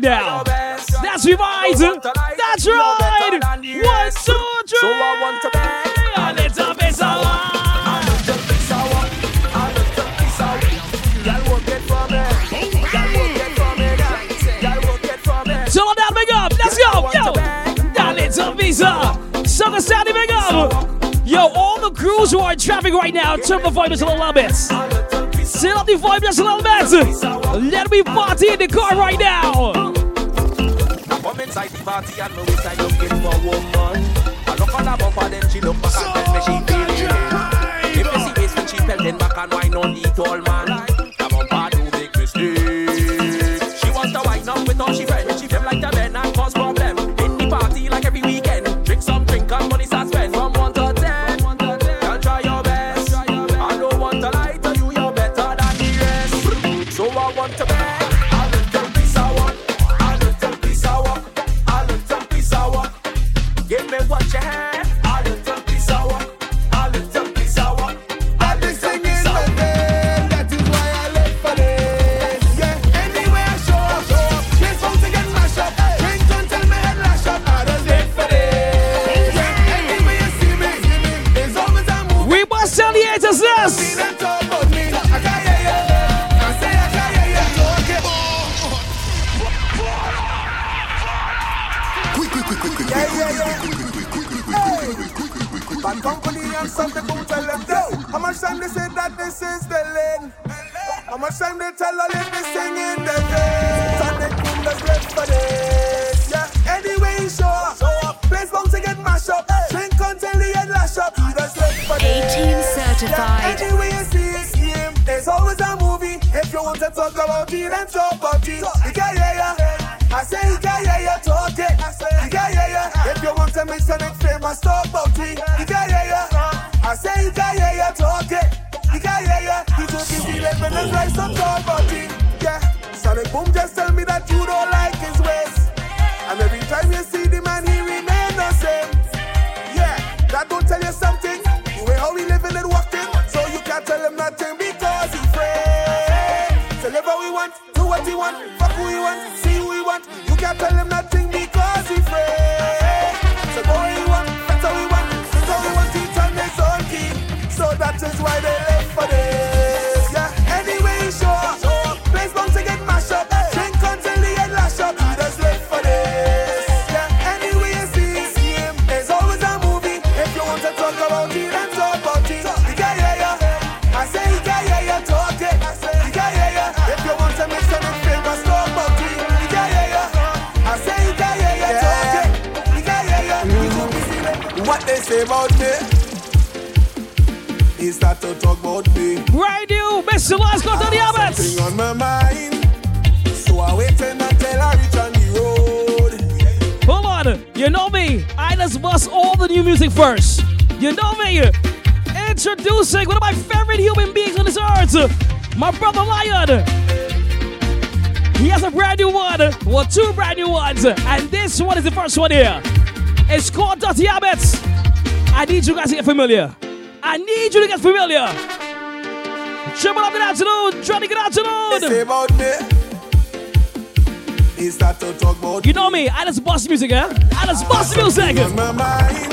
down. That's revising. That's right. One, two, three. So I want to a little piece of one. Till that big up, let's go, yo. That little visa, sugar sounding big up. Yo, all the crews who are in traffic right now, turn the volume just a little bit. Turn up the vibe, just a little bit. Let me party in the car right now inside the party and me wish I looking for a woman. I look on her bumper, then she look back and tell me she feeling it. If you see waist when she bend, then back and wine on need tall man. is the first one here? It's called Dirty Habits. I need you guys to get familiar. I need you to get familiar. Triple up, good afternoon. Johnny, good afternoon. They say about me. They start to talk about you know me. I just boss music, yeah. I just boss music.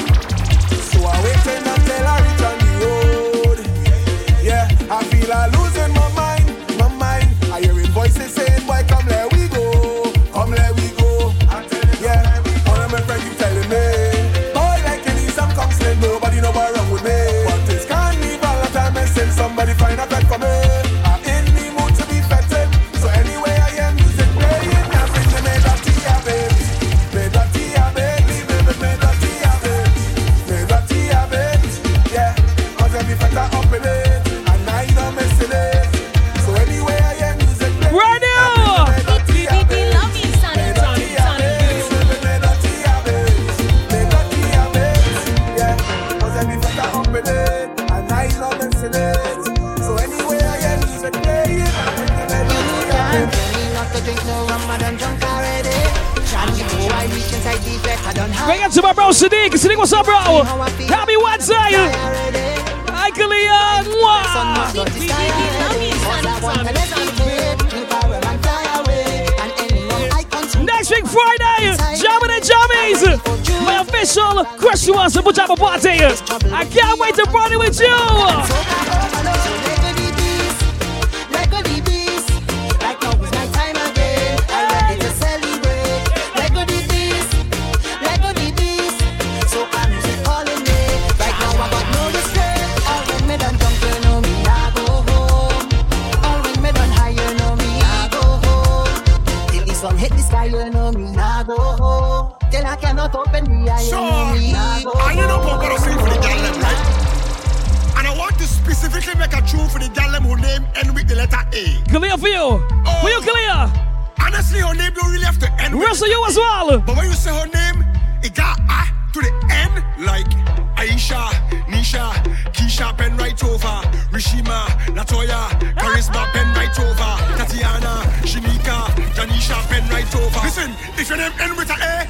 end with a A.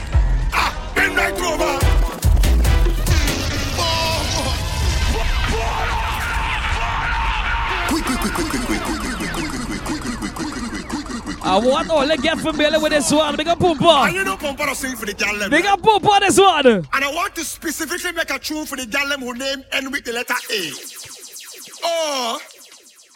Ah, right over. I want all the girls from with this one. Big up And you know sing for the girl them. Big up this one. And I want to specifically make a tune for the girl them who name end with the letter A. Oh,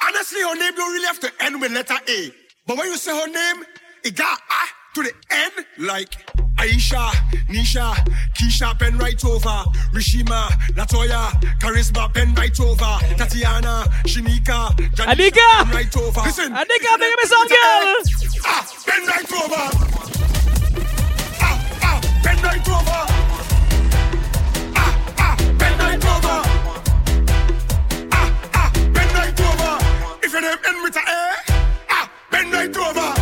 honestly, her name don't really have to end with letter A. But when you say her name, it got ah to the end like Aisha, Nisha, Keisha, pen right over. Rishima, Latoya, Charisma, pen right over. Tatiana, Shinika, Janika, pen right over. Listen, Anika, bring me some girl. Ah, pen right over. Ah, ah, pen right over. Ah, ah, pen right over. Ah, ah, pen right over. If your name end with a A, ah, pen right over.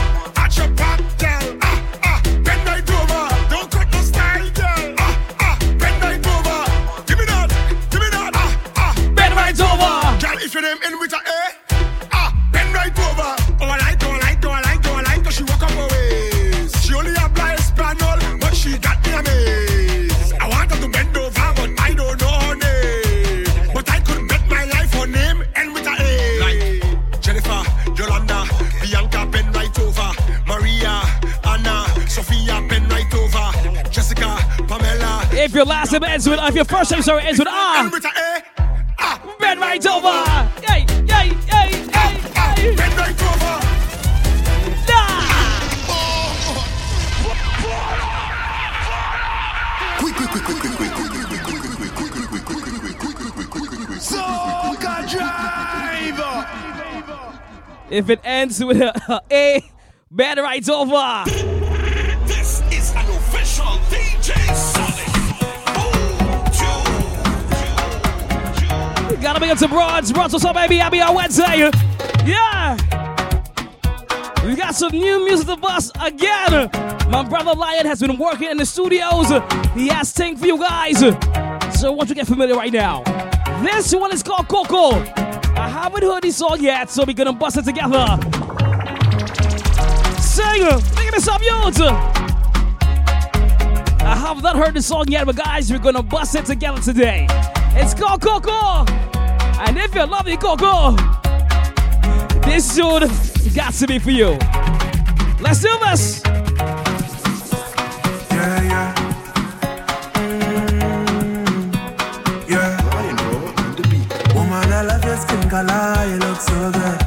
If your last name ends with, if your first name sorry ends with R, bend right over. Yay, yay, yay, yay, yay. Bend right over. Quick, quick, quick, quick, quick, quick, quick, quick, quick! If it ends with a, a bend right over. Gotta make it to Bronze. Bronze, what's up, baby? I'll be on Wednesday. Yeah. We got some new music to bust again. My brother Lion has been working in the studios. He has thing for you guys. So want you get familiar right now. This one is called Coco. I haven't heard this song yet, so we're gonna bust it together. Sing, give me some youth. I have not heard the song yet, but guys, we're gonna bust it together today. It's called Coco. And if you love the Coco, this tune got to be for you. Let's do this. Yeah, yeah. Mm, yeah. Woman, I love your skin color, you look so good.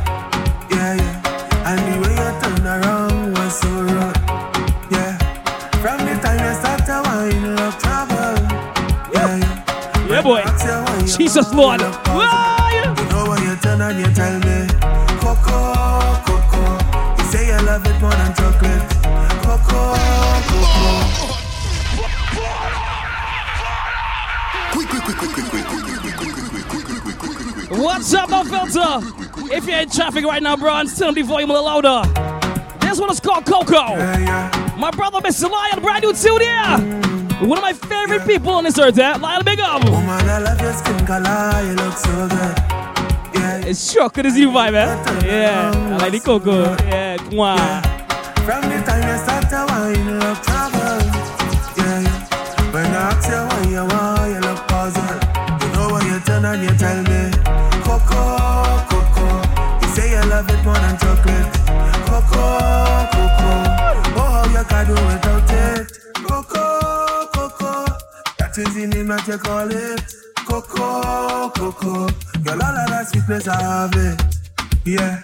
Yeah, yeah. And the way you turn around was so. Yeah. From the time you start to wine, trouble. Yeah, yeah. Yeah, boy. Jesus, Lord. What's up, no filter? If you're in traffic right now, bro, and turn the volume a little louder. This one is called Coco. My brother, Mr. Lion, brand new tune here. One of my favorite people on this earth, eh? Lion, big up. Woman, I love your skin color, you look so good. Yeah. It's sure good as you vibe, eh? Yeah, I like the Coco. Yeah, come on. From the time you start to wine, you look trouble. Yeah, yeah. When I ask you why you want, you look puzzled. You know when you turn and you tell me, Coco, Coco. You say you love it more than chocolate. Coco, Coco. Oh, how you can do without it. Coco. Is the name that you call it. Coco, Coco. Girl, all of that sweetness I have it. Yeah.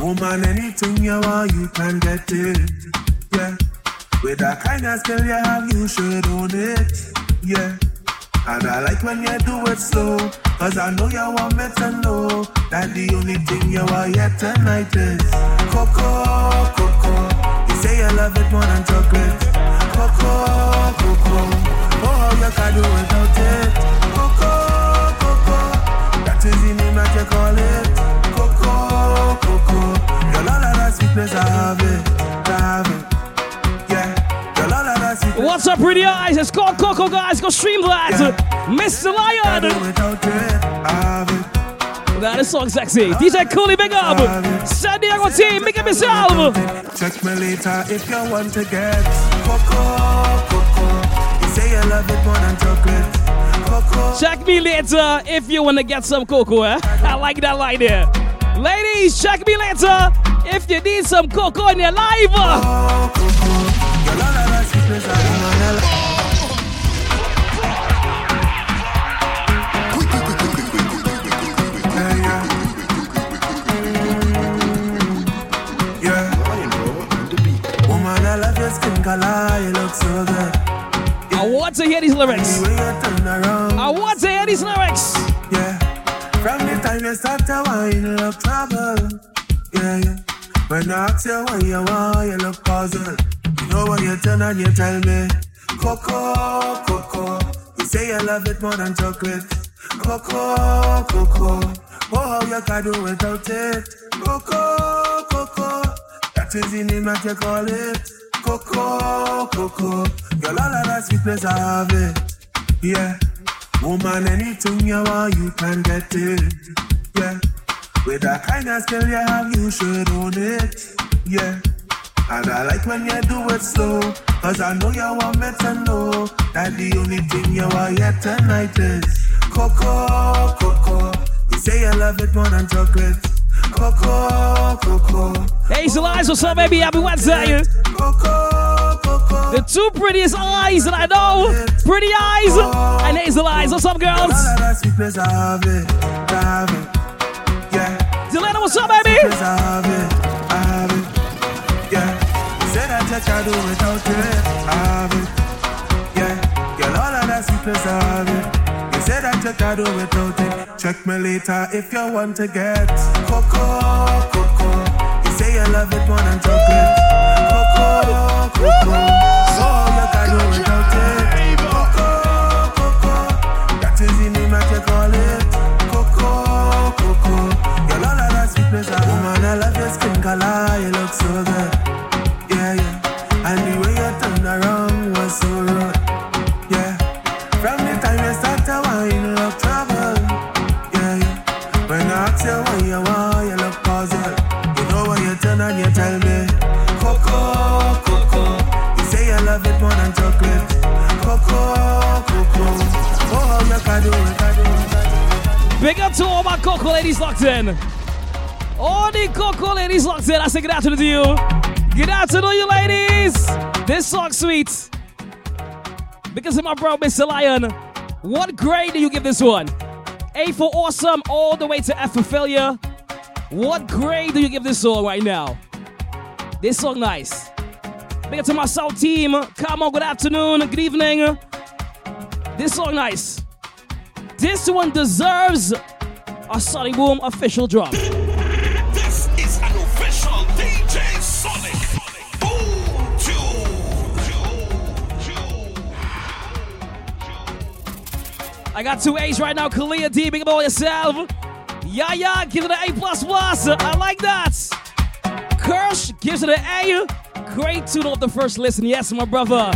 Woman, anything you want, you can get it. Yeah. With that kind of skill you have, you should own it. Yeah. And I like when you do it slow. Cause I know you want me to know that the only thing you want yet tonight is Coco, Coco. You say you love it more than chocolate. Coco, Coco. Oh, how you can do without it. Coco, Coco. That is the name that you call it. Coco, Coco. Girl, all of that sweetness, I have it. I have it. Yeah. Girl, all of that sweetness. What's up, pretty eyes? It's called Coco, guys. Go stream that. Mr. Lion. That is song sexy. DJ Cooley, big up. San Diego team, make up yourself. Check me later if you want to get Coco, Check me later if you want to get some cocoa. Eh? I like that line there. Ladies, check me later if you need some cocoa in your life. Yeah. Woman, I love your skin color, you look so good. I want to hear these lyrics. I want to hear these lyrics. Yeah. From the time you start to wine, look trouble. Yeah, yeah. When I ask you why you want, you look puzzled. You know what you turn and you tell me. Coco, Coco. You say you love it more than chocolate. Coco, Coco. Oh, how you can do without it. Coco, Coco. That is the name that you call it. Coco, Coco. Girl, all of that sweetness I have it. Yeah. Woman, anything you want, you can get it. Yeah. With that kind of skill you have, you should own it. Yeah. And I like when you do it slow. Cause I know you want me to know that the only thing you want yet tonight is Coco, Coco. You say you love it more than chocolate. Hazel Eyes, what's up, baby? Happy Wednesday. The two prettiest eyes that I know. Pretty eyes and Hazel Eyes. What's up, girls? Delena, what's up, baby? Say that you can do without it. Check me later if you want to get Coco, Coco. You say you love it more than chocolate. Coco, Coco. Big up to all my Coco ladies locked in. All the Coco ladies locked in. I say good afternoon to you. Good afternoon, you ladies. This song sweet. Because of my bro, Mr. Lion. What grade do you give this one? A for awesome, all the way to F for failure. What grade do you give this song right now? This song nice. Big up to my South team. Come on, good afternoon, good evening. This song nice. This one deserves a Sonic Boom official drop. This is an official DJ Sonic Boom I got two A's right now. Kalia D, big all yourself. Yeah, yeah, give it an A plus plus. I like that. Kirsch gives it an A. Great tune off the first listen. Yes, my brother.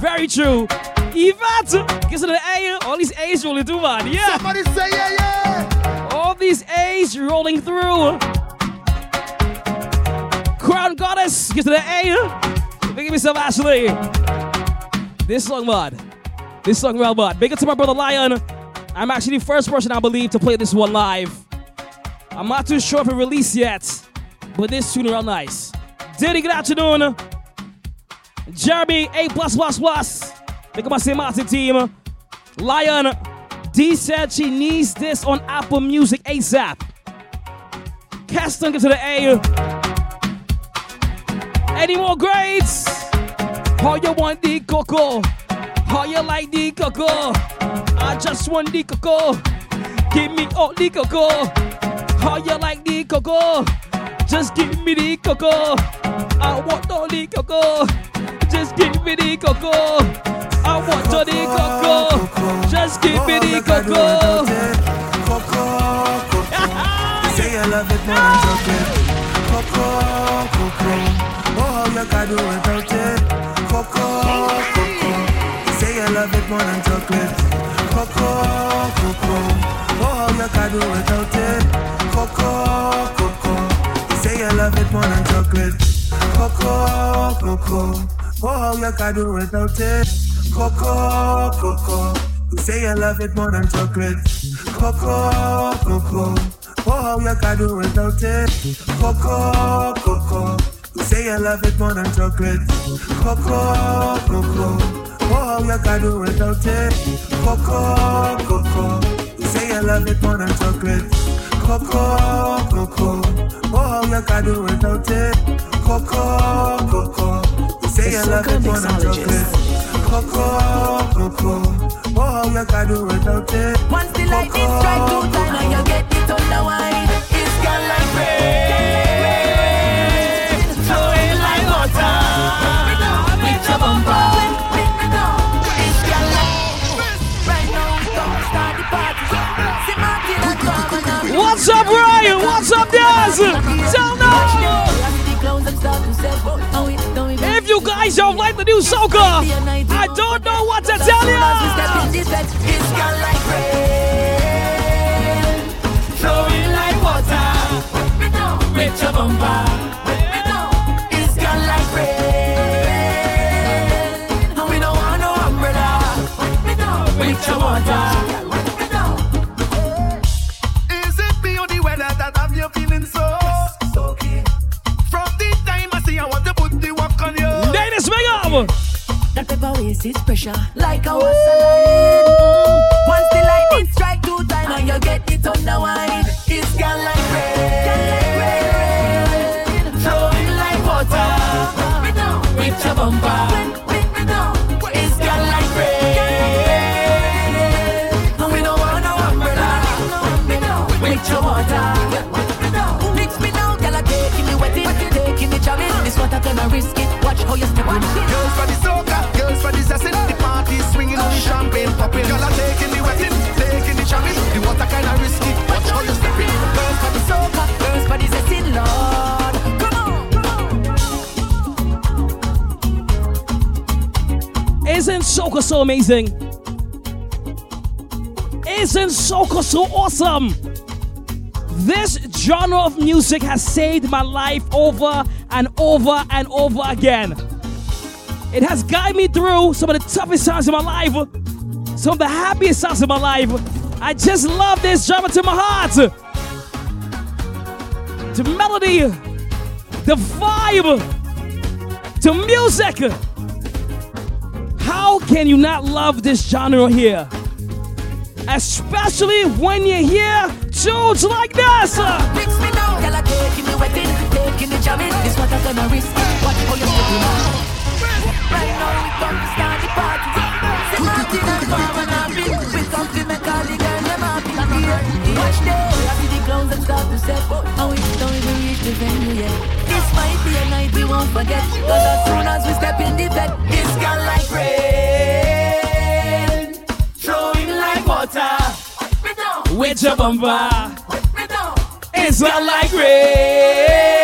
Very true. Yvette gives it an A. All these A's rolling through, man. Yeah. Somebody say yeah, yeah. All these A's rolling through. Crown Goddess gives it an A. Big up yourself, Ashley. This song, man. This song, well, bud. Big up to my brother Lion. I'm actually the first person, I believe, to play this one live. I'm not too sure if it released yet, but this tune real nice. Diddy, good afternoon. Jeremy, A plus plus plus. Big up my. Martin team. Lion, D said she needs this on Apple Music ASAP. Caston gives it an A. Any more grades? How you want the cocoa? How you like the cocoa? I just want the cocoa. Give me all the cocoa. How you like the cocoa? Just give me the cocoa. I want all the cocoa. Just give me the cocoa. I want all the cocoa. Just give me the cocoa. You say you love it more than chocolate. Coco, Coco. Oh, how you can do without it. Coco, Coco. You say you love it more than chocolate. Coco, Coco. Oh, how you can do without it. Coco, Oh, you love it more than chocolate. Coco, Coco. Oh, you can do without it. Coco, Coco. You say you love it more than chocolate. Coco, Coco. Oh, you can do without it. Coco, Coco. You say you love it more than chocolate. Coco, Coco. Oh, you can do without it. Coco, Coco. You say you love it more than chocolate. Coco, Coco. Oh, you can do without it. Coco, Coco. You say you love it than chocolate. Coco, Coco. Oh, you can do without it. Once the lightning strike two time and you get it on the wine, it's gone like rain, Guys don't like the new soca, I don't know what to tell you. Flowing Up. That pepper waste is pressure like a waterline. Once the lightning strike two time and you get it on the wine, it's gone like rain, flowing like water with your bumper. Jamming. This water gonna risk it. Watch how you step on it. Girls for the soca, girls for the sassing, the party swinging on the champagne popping. Girl, I'm taking the wetting, taking the jamming. The water kinda risky. Watch how you step in. Girls for the soca, girls for the zesting, Lord. Come on, Isn't soca so amazing? Isn't soca so awesome? This genre of music has saved my life over and over and over again. It has guided me through some of the toughest times in my life, some of the happiest times in my life. I just love this genre to my heart. The melody, the vibe, the music. How can you not love this genre here? Especially when you hear tunes like this. Mix me now, girl, I taking the wetting, taking the jamming. This water gonna risk. Watch how you step in. Right now we come to start the party. Say Martin and Carmen and Bill, we come to make all the girls them happy here. Watch them, I see the clowns them start to step and we don't even reach the venue yet. This might be a night we won't forget, 'cause as soon as we step in the bed, it's gone like rain, flowing like water. With your bumper. It's not like rain.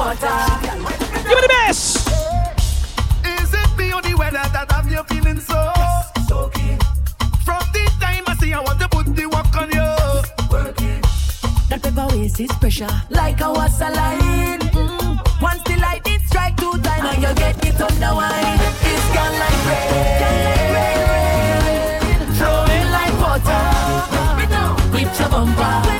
Water. Give me the best. Is it me or the weather that have you feeling so soaky? From the time I see I want to put the work on you. Working. That pepper waste is pressure like a waterline. Mm. Once the lightning strike two time and you get it on the wine, it's gone like rain, flowing like water with your bumper.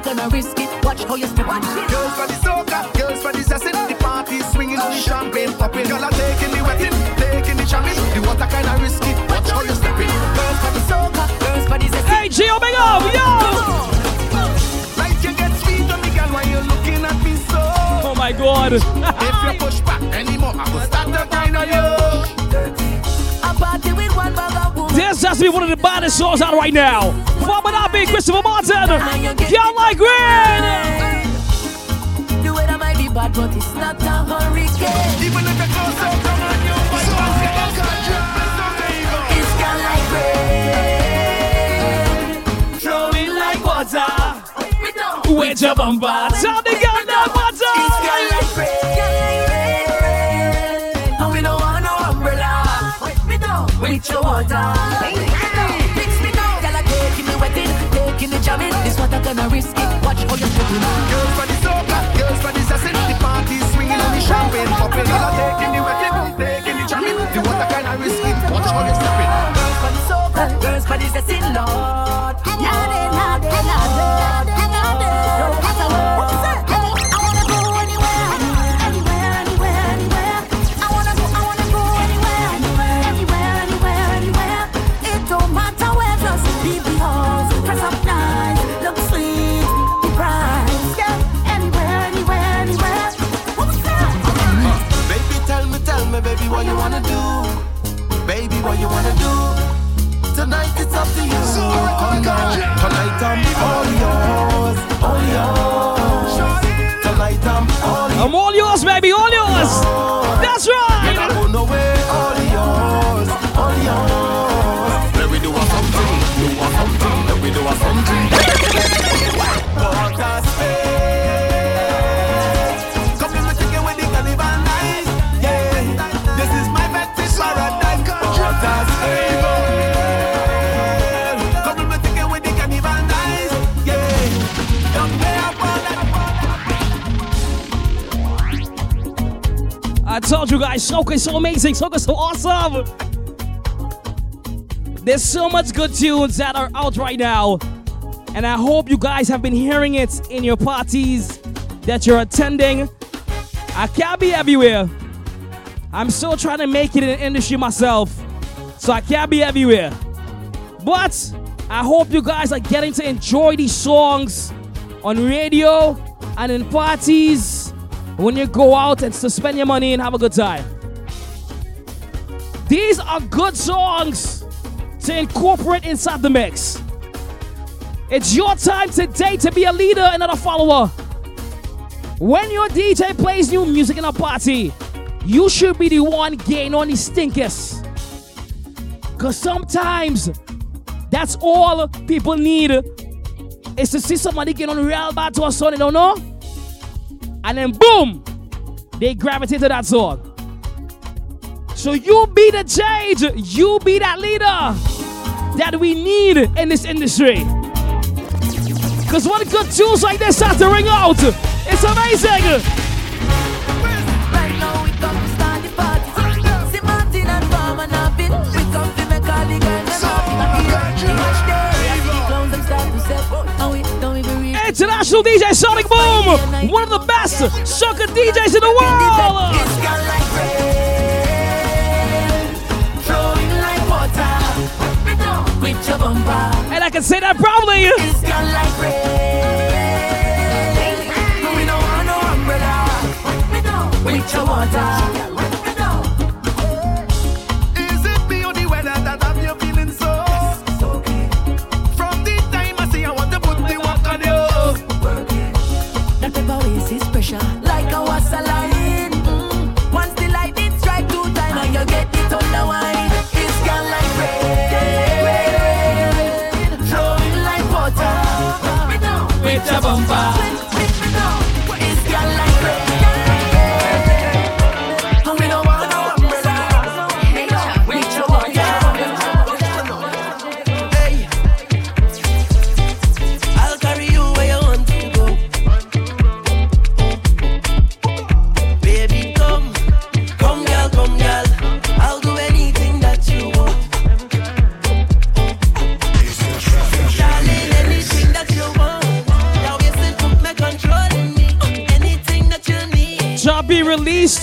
Jamming. This water gonna risk it. Watch how you step on it. Girls for the soca, girls for the sassing, the party swinging on the champagne popping. Girl, I'm taking the wetting, taking the jamming. The water kinda risky. Watch how you step in. Girls for the soca, girls for the zesty. Hey, Gio, big up, yo! Like you get sweet on me, girl, while you're looking at me so. Oh my God. if you push back anymore, I will start to grind on you. A party with one bag of women. This has to be one of the baddest songs out right now. What would that be, Christopher Martin? Y'all like rain? The weather might be bad, but it's not a hurricane. Even if it goes so come on you, my It's gone like rain, flowing like water. With your bumper, tell the girl that water. With your water. Mix me now, girl, I taking the wetting, taking the jamming. This water gonna risk it. Watch how you in. Girls for the soca, girls for the sassing, the party swinging on the champagne popping. Girl, I'm taking the wetting, taking the jamming. The water kinda risky. Watch how you step in. Girls for the soca, girls for the zesting, Tonight I'm all yours, all yours. Tonight I'm all yours. I'm all yours, baby, all yours. Guys, soca is so amazing, soca is so awesome. There's so much good tunes that are out right now, and I hope you guys have been hearing it in your parties that you're attending. I can't be everywhere. I'm still trying to make it in the industry myself, so I can't be everywhere. But I hope you guys are getting to enjoy these songs on radio and in parties when you go out and to spend your money and have a good time. These are good songs to incorporate inside the mix. It's your time today to be a leader and not a follower. When your DJ plays new music in a party, you should be the one getting on the stinkers. Because sometimes that's all people need is to see somebody get on real bad to a song they don't know. And then boom, they gravitate to that song. So you be the change, you be that leader that we need in this industry. Because when good tunes like this start to ring out, it's amazing. International DJ Sonic Boom, one of the best soca DJs in the world. And I can say that proudly.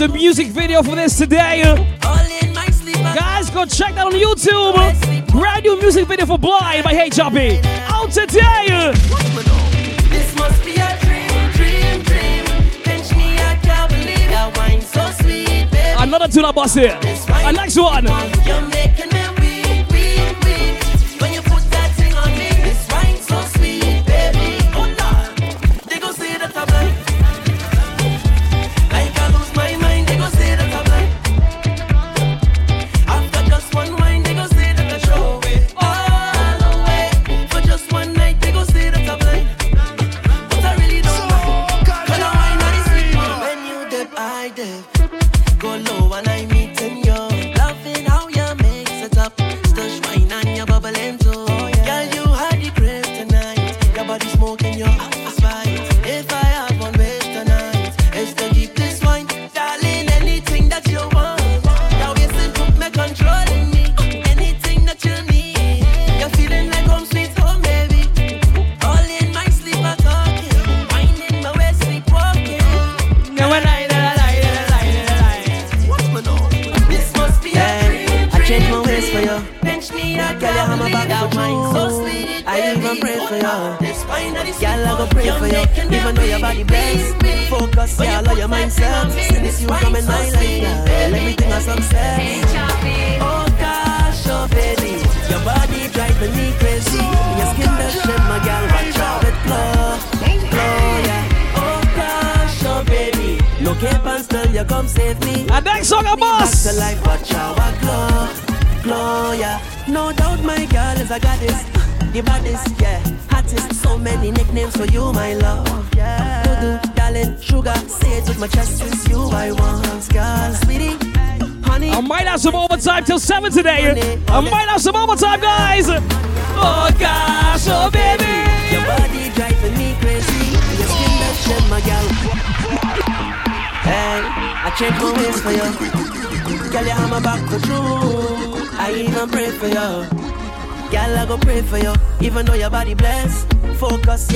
The music video for this today. All in my sleep. Guys, go check that on YouTube. Brand new music video for Blind by Hey Choppy. Out today. This must be a dream, dream, dream. Pinch me, I can't believe that wine so sweet, baby. Another tune up boss here. Next one.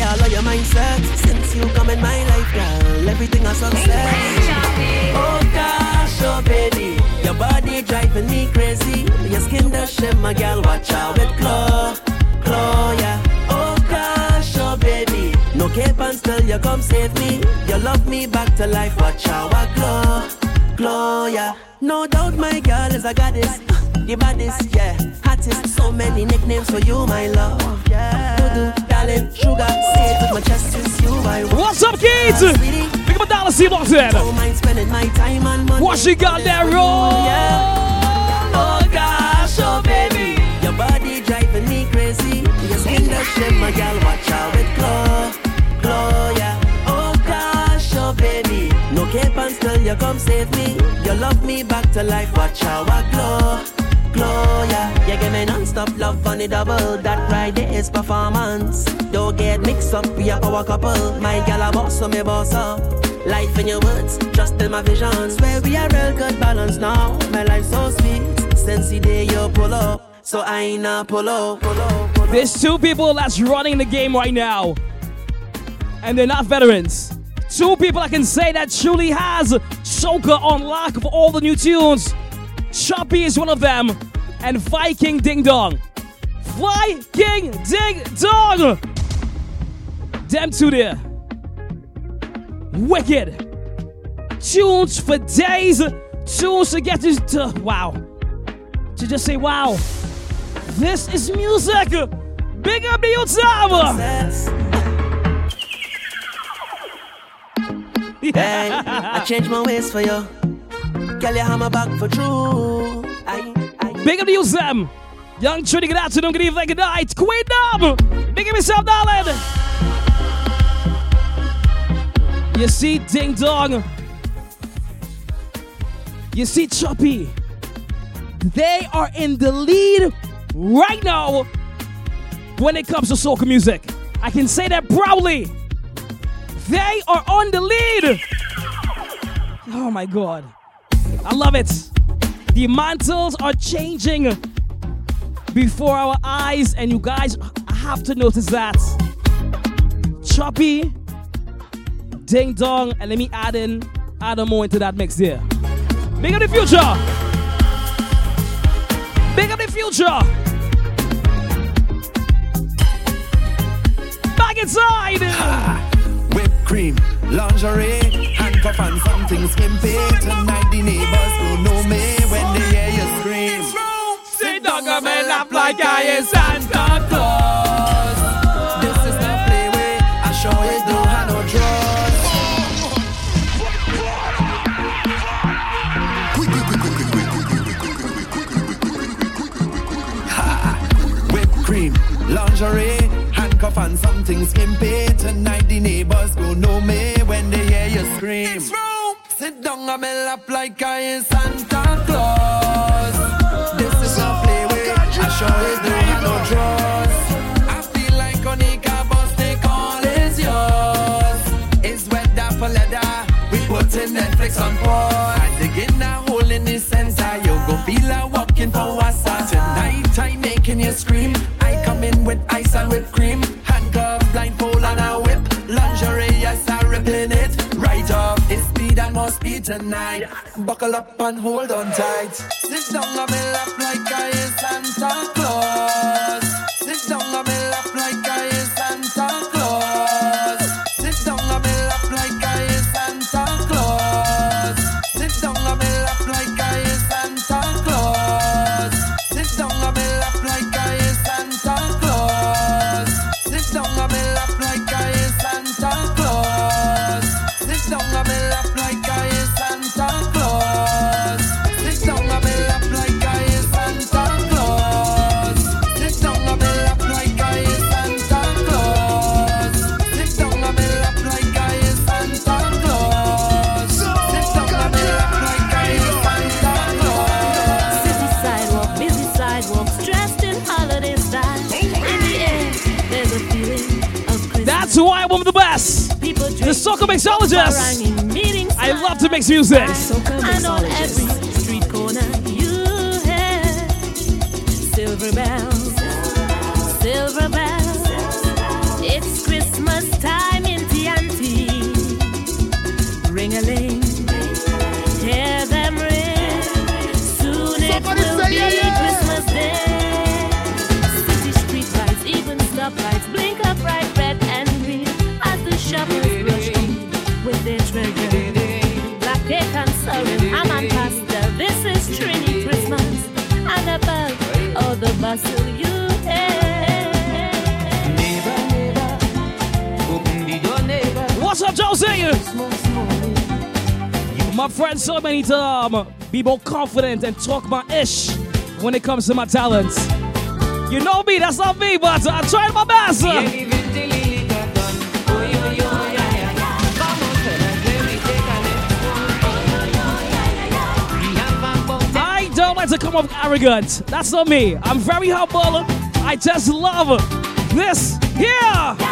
I love your mindset. Since you come in my life, girl, everything a success. Oh gosh, oh baby, your body driving me crazy. Your skin does my girl, watch out with glow, glow, yeah. Oh gosh, oh baby, no cape and still you come save me. You love me back to life, watch I glow, glow, yeah. No doubt, my girl is a goddess, the baddest, yeah. Hottest, so many nicknames for you, my love. What's up, kids? Up a dollar, see what's in. Don't mind spending my time and money. What she got there, roll? Oh, yeah. Oh gosh, oh baby, your body driving me crazy. Your skin does my girl, watch out with glow, glow, yeah. Oh gosh, oh baby, no cape and still you come save me. You love me back to life, watch how I glow, glow, yeah. You give me non-stop love on the double. That right there is performance. Don't get mixed up, we are our couple. My gal a boss, so me boss up. Life in your words, trust in my visions. Where we are real good balance now. My life so sweet. Since the day you pull up, so I ain't a pull up, pull up, pull up. There's two people that's running the game right now, and they're not veterans. Two people I can say that truly has soca on lock for all the new tunes. Choppy is one of them, and Viking Ding Dong. Viking Ding Dong! Them two there. Wicked. Tunes for days. Tunes to get you to wow. To just say wow. This is music. Big up to Tom. Hey, I changed my ways for you. Girl, you my back for true. Big up to you, Sam. Young Trinity, good afternoon, good evening, good night. Queen Dub. Big up yourself, darling. You see Ding Dong. You see Choppy. They are in the lead right now when it comes to soca music. I can say that proudly. They are on the lead. Oh my god. I love it. The mantles are changing before our eyes, and you guys have to notice that. Choppy, Ding Dong, and let me add in Adam more into that mix here. Big up the future. Big up the future. Back inside. Whipped cream, lingerie, handcuff and something skimpy. Tonight the neighbors will know me when they hear you scream. Sit down, I'm up like I am Santa Claus. This is the play way. I show it don't have no. Ha! Whipped cream, lingerie, and something skimpy. Tonight the neighbors go know me when they hear you scream. Sit down on my lap like I am Santa Claus. This is a play way. I show it don't have no drugs. I feel like Onika bus they call is yours. It's weather for leather. We putting Netflix on pause. I dig in a hole in the sensor. You go feel like walking for wassa. Tonight I'm making you scream. I come in with ice and whipped cream. Tonight. Buckle up and hold on tight. This Sit down on me lap like I is Santa Claus. Soca mixologist. I love to mix music. Silver bells, silver bells. It's Christmas time in Ring a ling, hear them ring. Soon it will be Christmas Day. I'm on pasta. This is Trini Christmas. And above all the bustle you. What's up, Jose? My friend so many times be more confident and talk my ish when it comes to my talents. You know me, that's not me, but I tried my best. to come off arrogant. That's not me. I'm very humble. I just love this. Yeah.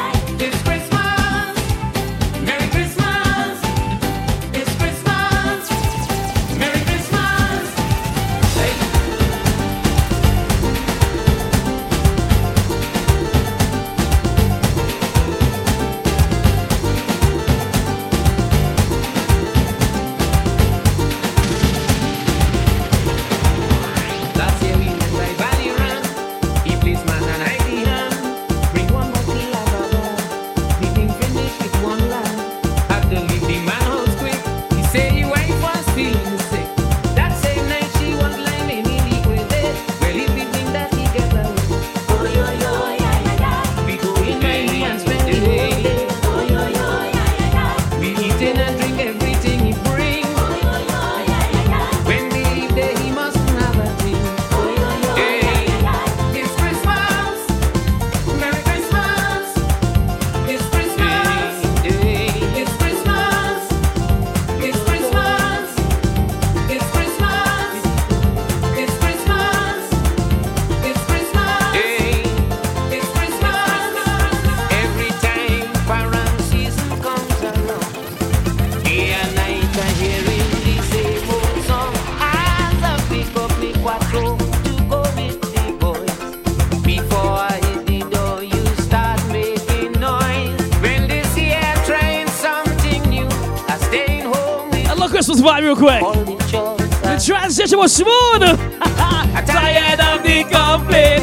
quick. The transition was smooth. I'm Tired of the complaints.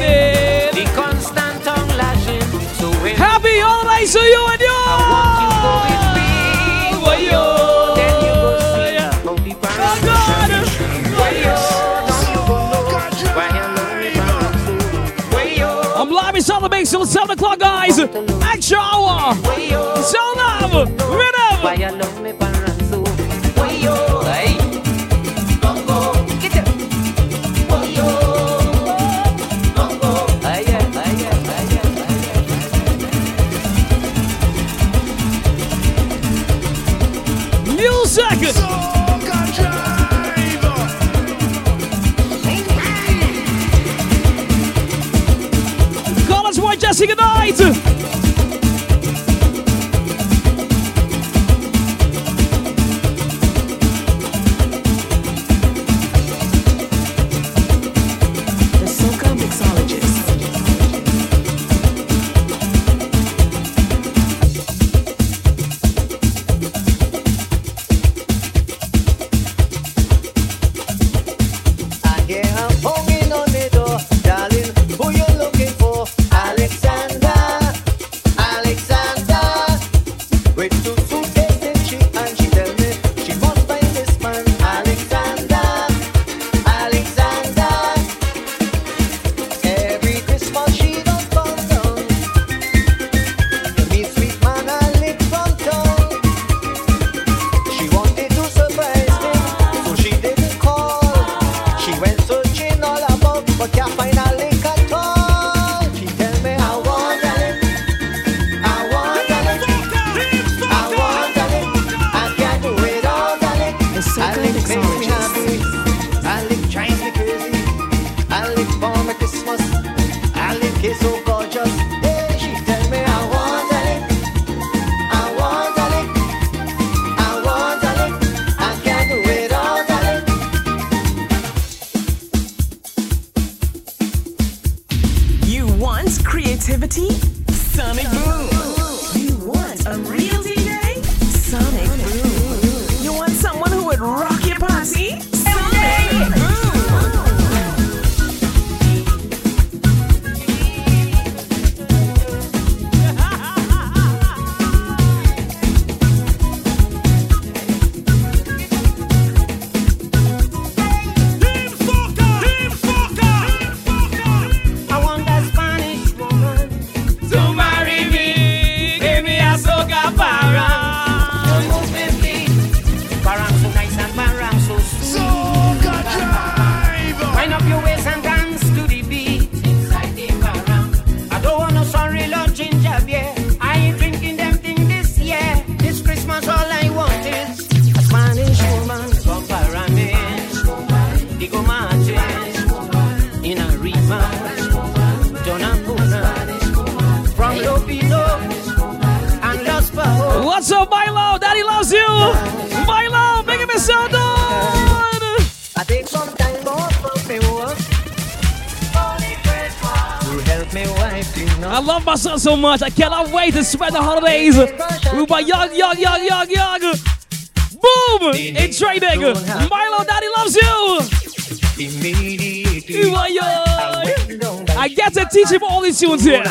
so much. I cannot wait to spend the holidays with my young, young, young, young, young. Boom! It's trading. Milo Daddy loves you. Immediately. I get to teach him all these tunes here.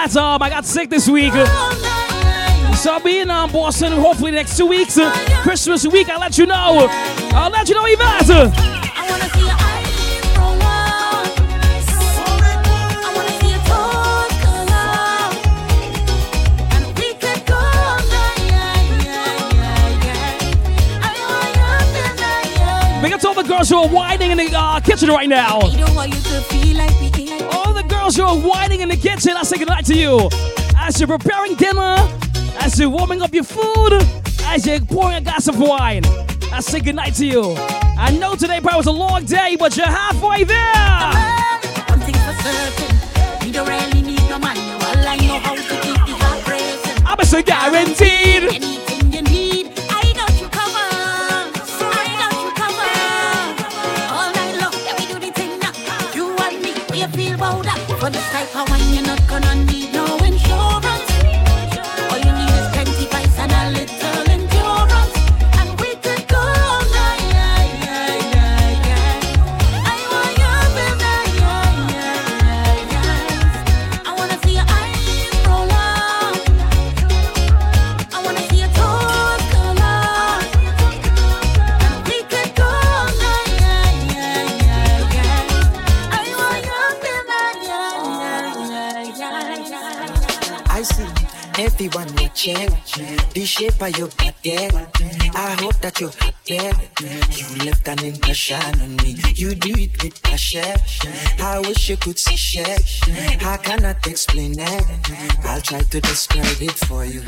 nights off. I got sick this week. So I'll be in um, Boston hopefully the next two weeks. Christmas week, I'll let you know. I'll let you know, Yvette. Big up to all the girls who are whining in the uh, kitchen right now. As you're whining in the kitchen, I say goodnight to you. As you're preparing dinner, as you're warming up your food, as you're pouring a glass of wine, I say goodnight to you. I know today probably was a long day, but you're halfway there. I'm a guaranteed. The shape of your. I hope that you're happy. You left an impression on me. You do it with passion. I wish you could see shit. I cannot explain it. I'll try to describe it for you.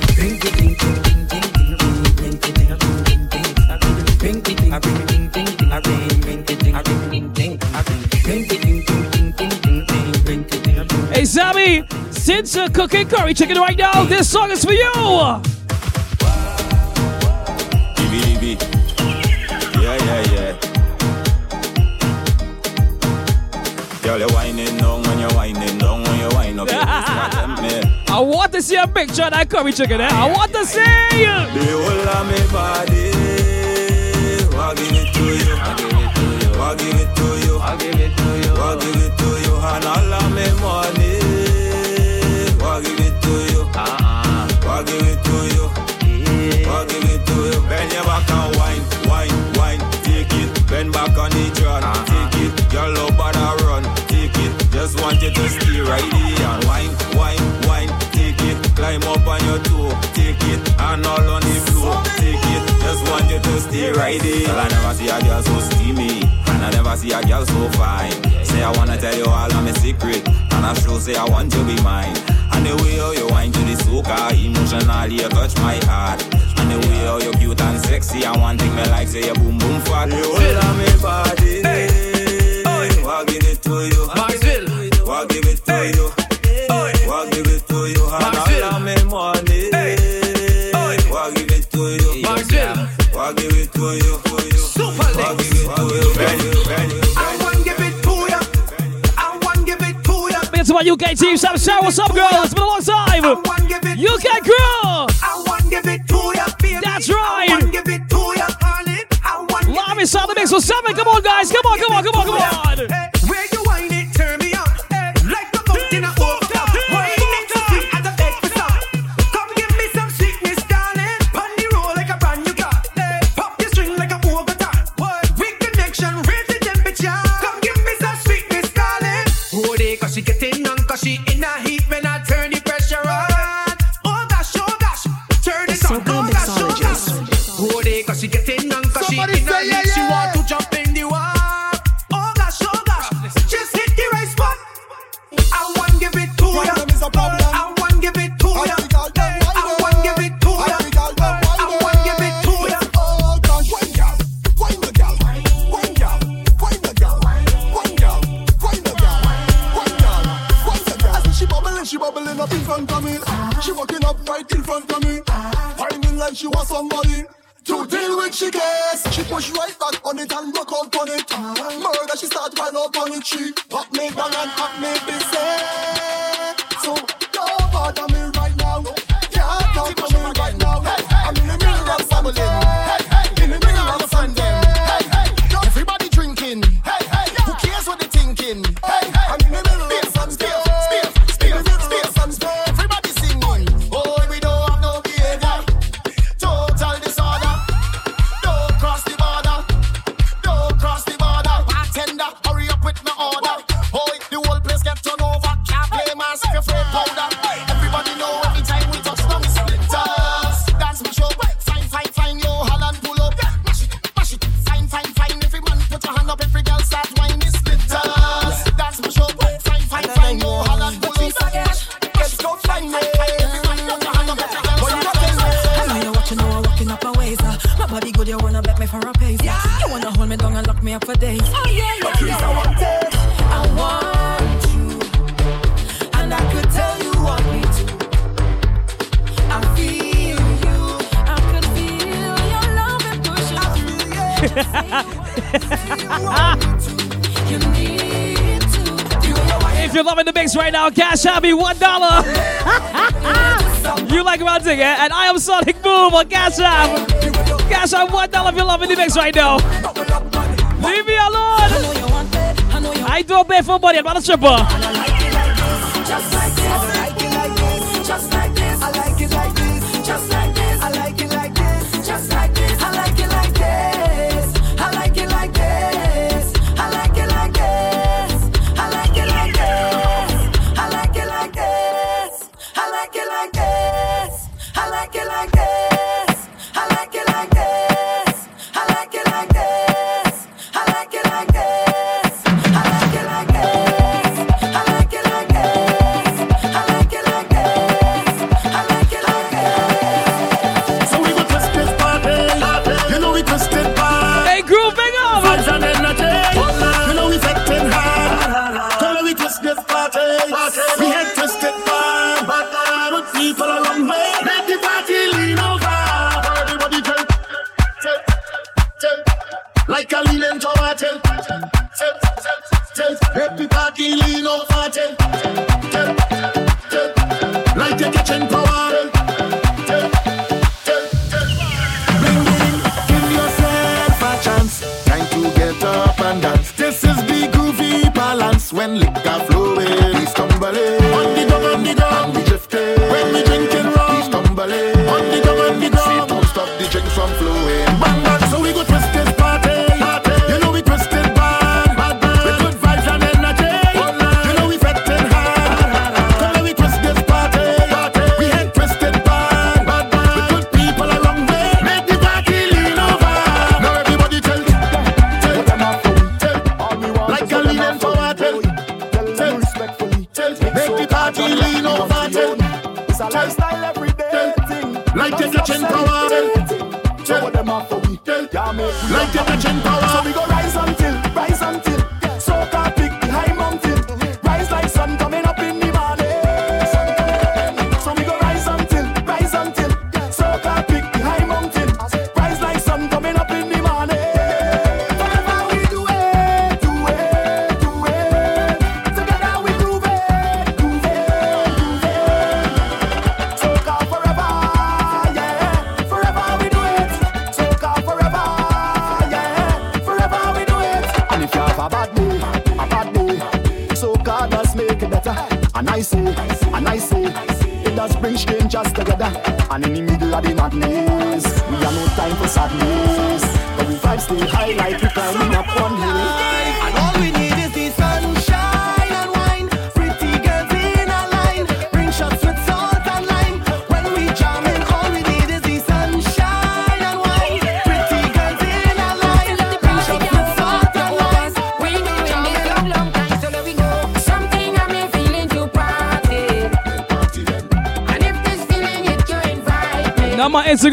Hey, Sammy, since cooking curry chicken right now, this song is for you. Picture of that curry chicken. Eh? I want to see. The whole of me body, I give it to you. I give it to you. I give it to you. I give it to you. I give it to you. And all of me money, I give it to you. I give it to you. I give it to you. Bend your back and wine, wine, wine. Take it. Bend back on the drum. Take it. Your love bother run. Take it. Just want you to stay right here and wine, wine, on your toe. Take it. And all on the floor. Take it. Just want you to stay right here. Girl, I never see a girl so steamy. And I never see a girl so fine. Say I wanna tell you all of my secret. And I sure say I want you to be mine. And the way how you wine to the soca, emotionally you touch my heart. And the way how you cute and sexy, I want thing me like say you boom boom fat. You hold on me body, I give it to you. Maxville, I give it to you. UK team, Sam Sarah, what's up, girl? It's been a long time. UK girl. I want give it to ya, baby. That's right. I want give it to ya, darling. I want Live inside the mix with seven. Come on, guys. Come on, come on, come on, come on. On Cash App. Cash App one dollar if you're loving the mix right now. Leave me alone. I do a bit for money. I'm not a stripper.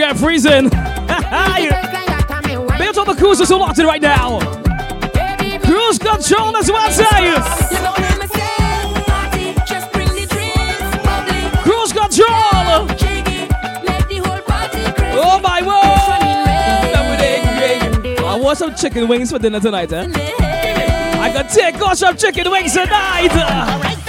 yeah, freezing. Built on the cruisers who locked in right now. Cruise control, as well, I say. Cruise control. Oh my word. I want some chicken wings for dinner tonight, eh? I can take off some chicken wings tonight.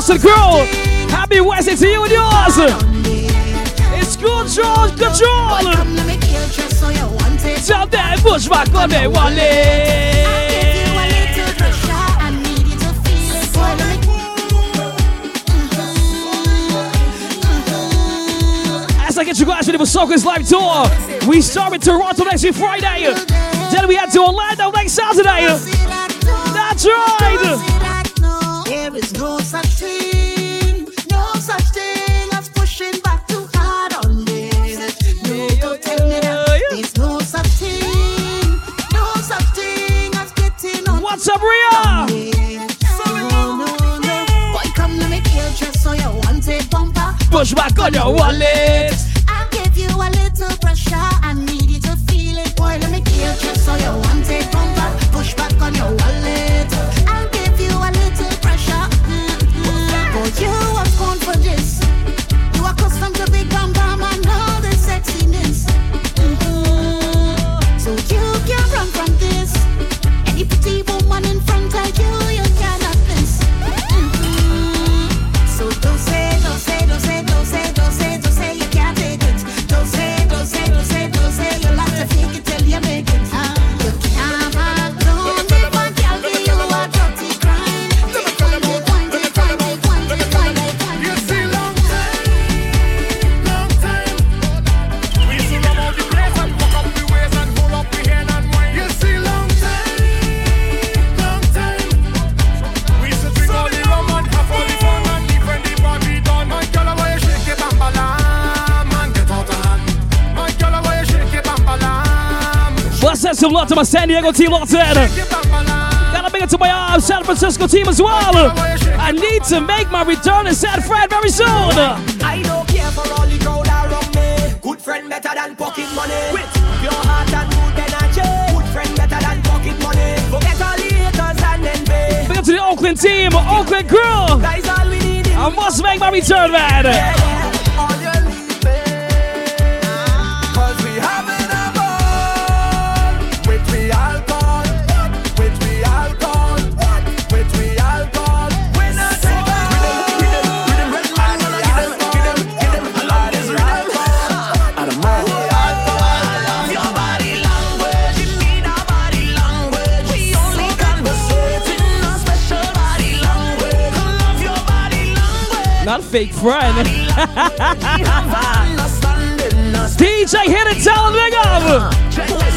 Boss and Girl. Happy Wednesday to you and yours. It's good, George. Good, George. Tell that back on that one. I get you guys ready for Soca's live tour. We start with Toronto next week Friday. Then we head to Orlando next Saturday. That's right. push back on your wallet. to Lot to my San Diego team, Lot Gotta make it to my uh, San Francisco team as well. I need to make my return to San Fran very soon. I don't care for all the crowd around me. Good friend better than pocket money. With your heart and good energy. Good friend better than pocket money. Forget all the haters and envy. To the Oakland team, Oakland crew. I must make my return, man. fake friend. DJ, hit it, tell him, big!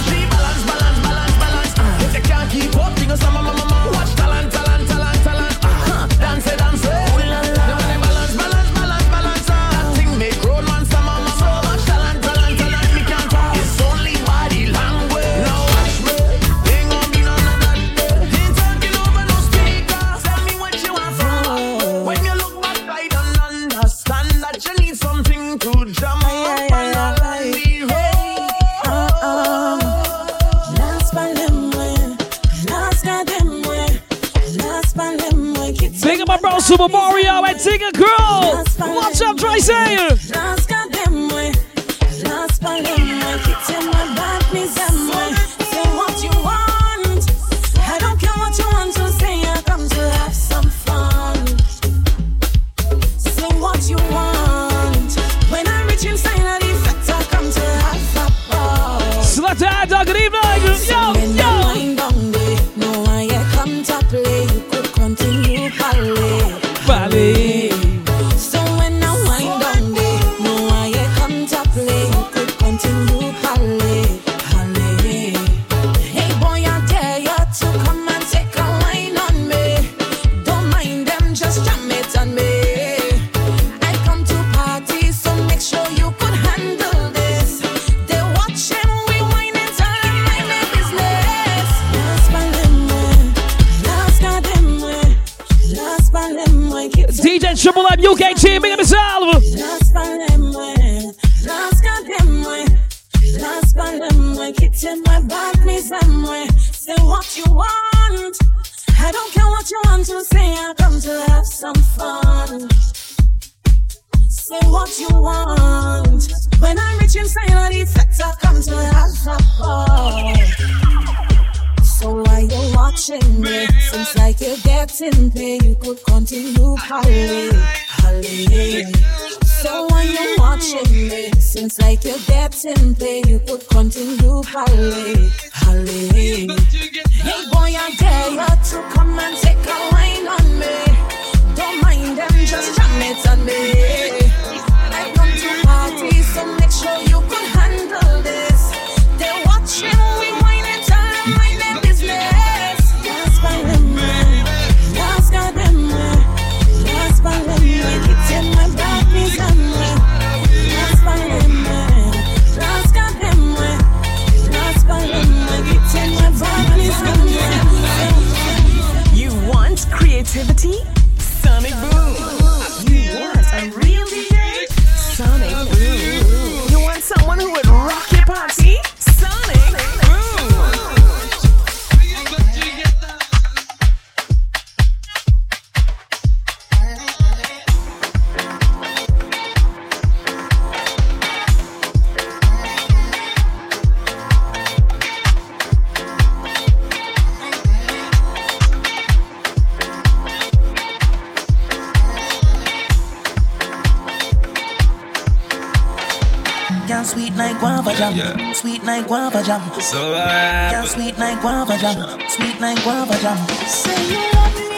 sweet night, guava jam. So I. Girl, sweet night, guava jam. Sweet night, guava jam. Say you love me.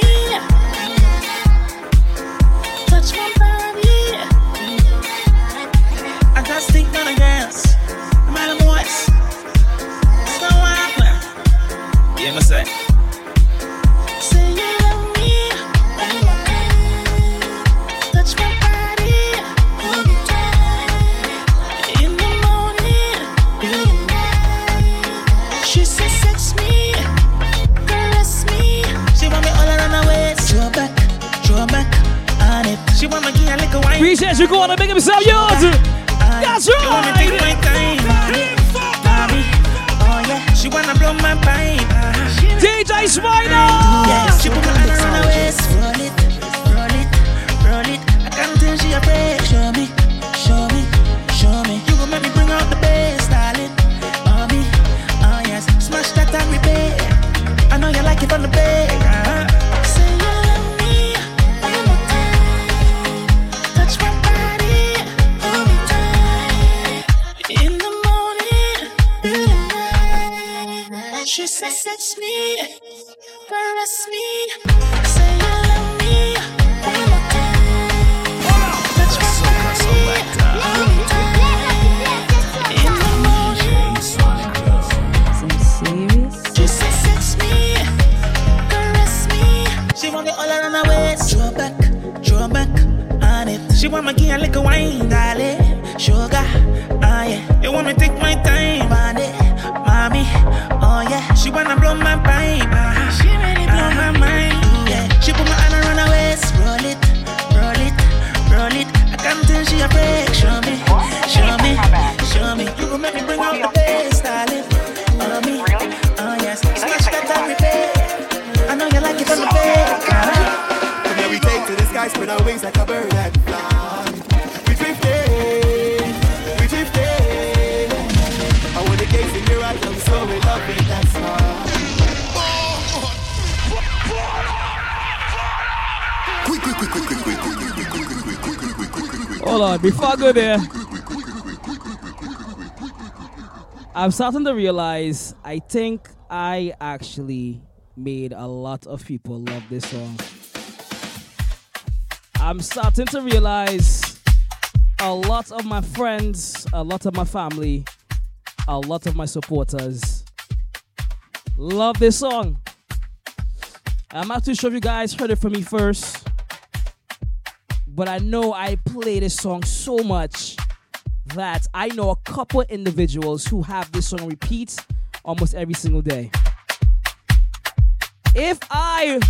Starting to realize I think I actually made a lot of people love this song. I'm starting to realize a lot of my friends, a lot of my family, a lot of my supporters love this song. I'm not too sure if you guys heard it from me first but I know I play this song so much that I know a couple individuals who have this song on repeat almost every single day. If I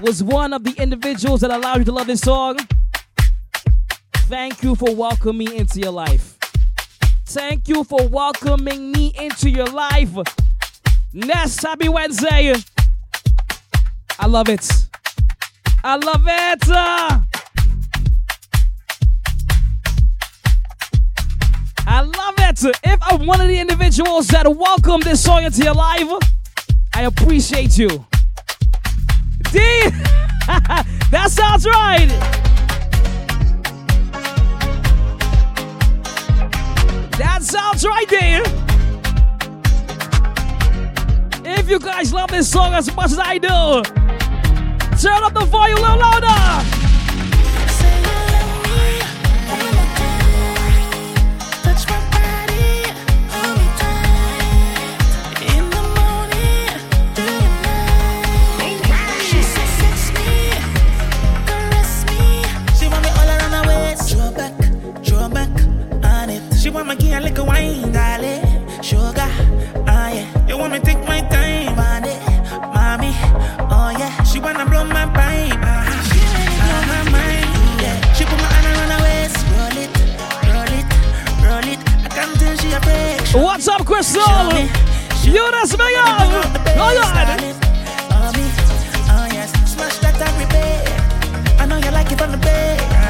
was one of the individuals that allowed you to love this song, thank you for welcoming me into your life. Thank you for welcoming me into your life. Next happy Wednesday. I love it. I love it. Uh. I love it. If I'm one of the individuals that welcome this song into your life, I appreciate you. D, that sounds right. That sounds right there. If you guys love this song as much as I do, turn up the volume a little louder. What's up, Crystal? Megan. On. Oh, yes. Smash that. I know you like it from the back.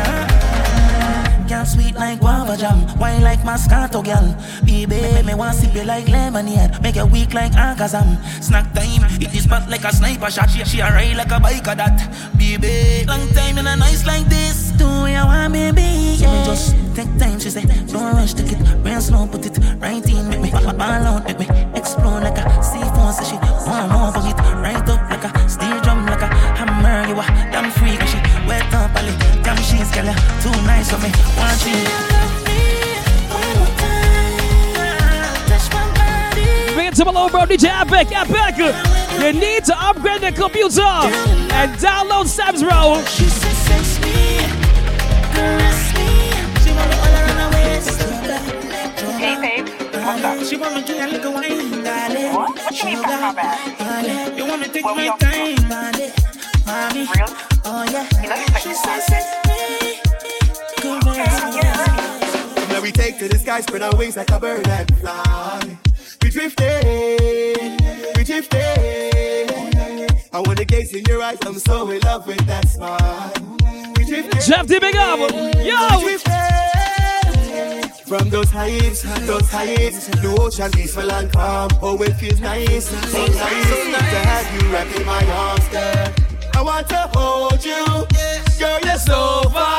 Girl sweet like guava jam, wine like Moscato, girl. Baby, me want sip you like lemonade, make you weak like Alakazam. Snack time, hit this spot like a sniper shot. She, she a ride like a biker that. Baby, long time in a nice like this. Do you want me, baby? Yeah. Just take time, she say. Don't rush, take it real slow, put it right in, make me ball out, make me explode like a C4. Say she want more, but it little. Damn, she's girl, you too nice for me. Want you? Bring it to my little bro, DJ Epic, Epic. You need to upgrade the computer and download Sam's Row. Hey, babe. She want me to get a little wine, darling. What? What you mean that's not bad? You want me to take my time, darling. Mommy. Oh, yeah. She says it's me. Now we take to the sky, spread our wings like a bird and fly. We drifting, we drifting. I wanna gaze in your eyes, I'm so in love with that smile. We drifting. Jeff D, big up. Yo! We drifting. From those heights, those heights, the ocean peaceful and calm. Oh, it feels nice, so nice to have you wrapped in my arms, girl. I want to hold you, girl, you're so fine.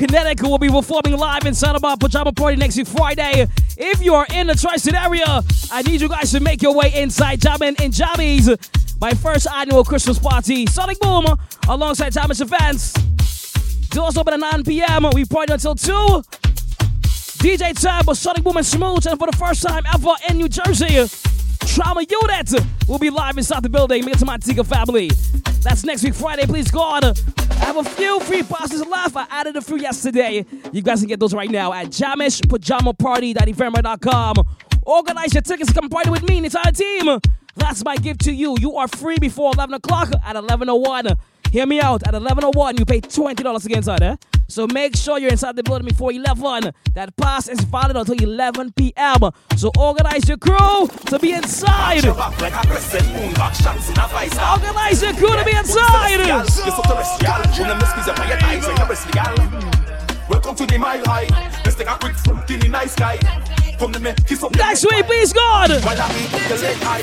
Connecticut will be performing live in Santa Barbara Pajama Party next week Friday. If you are in the tri-state area, I need you guys to make your way inside Jamming in Jammies, my first annual Christmas party. Sonic Boom alongside Thomas events. Doors open at 9 p.m. We party until 2. DJ Tab Sonic Boom and Smooth, and for the first time ever in New Jersey, Trauma Unit will be live inside the building. Make it to my Tika family. That's next week, Friday. Please God. I have a few free passes left. I added a few yesterday. You guys can get those right now at jamishpajamaparty.ephemera.com. Organize your tickets come party with me and the entire team. That's my gift to you. You are free before 11 o'clock at 11.01. Hear me out. At 11.01, you pay $20 to get inside, eh? So make sure you're inside the building before 11. That pass is valid until 11 p.m. So organize your crew to be inside. Organize your crew to be inside. Welcome to the mile high. Let's take a quick from the nice guy. Come to me, kiss up. Next week, please God. While I meet the leg high.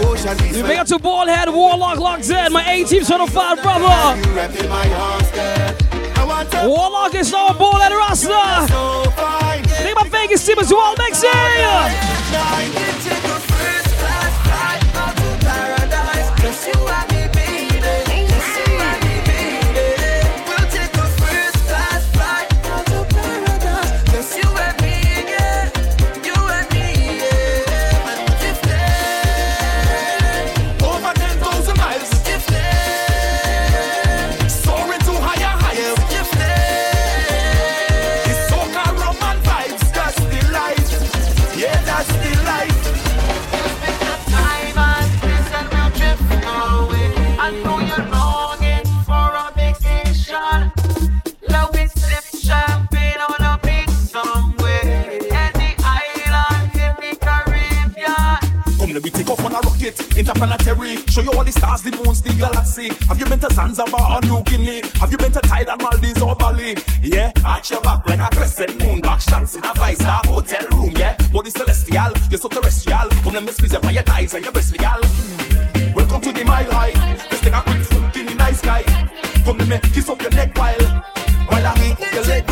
the ocean We bring up to Ballhead, Warlock Locks in, my A-Team certified oh brother. wrapped in my arms, girl. I want to Warlock is now Ballhead Rasta. Think my Vegas team as well next year. Let me take off on a rocket, interplanetary. Show you all the stars, the moons, the galaxy. Have you been to Zanzibar or New Guinea? Have you been to Thailand, Maldives or Bali? Yeah, arch your back like a crescent moon, back shots in a five star hotel room. Yeah, body celestial, you're so terrestrial. Come let me squeeze your fire thighs and your breast legal. Welcome to the mile high. Take a quick foot in the night sky. Come let me kiss up your neck while while I meet your leg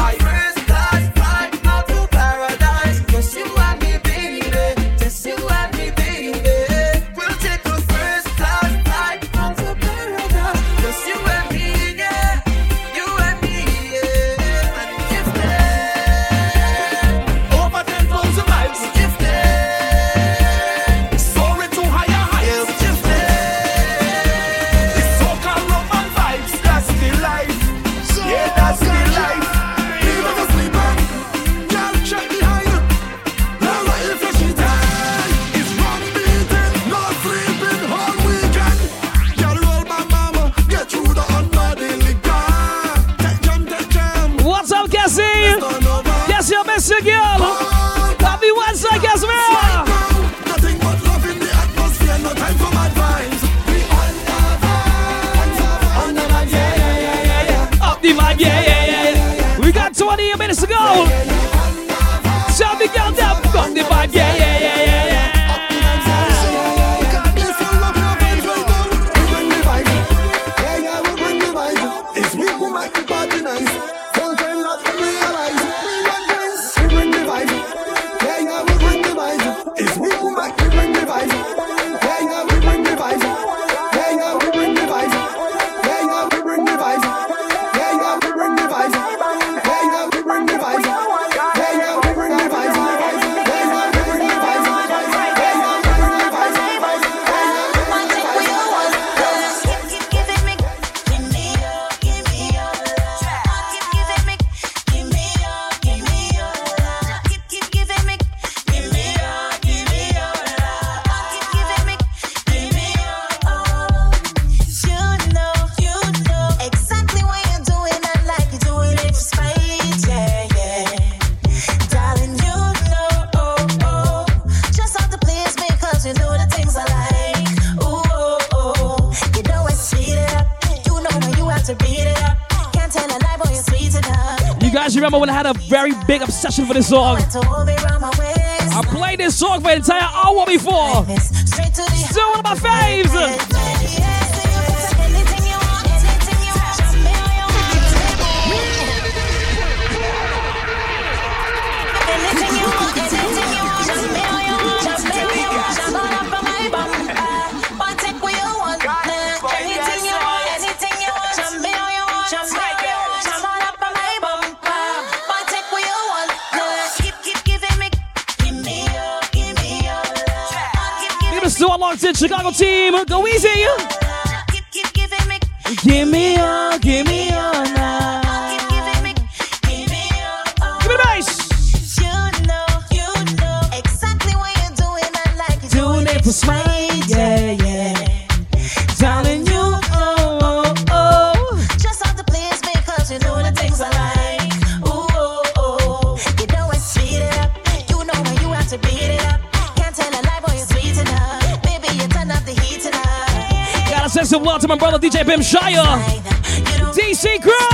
20 remember when I had a very big obsession for this song. I played this song for an entire hour before. Still one of my faves. Listen, Chicago team, go easy. Give me all, give me all Ibim Shire. DC Crew!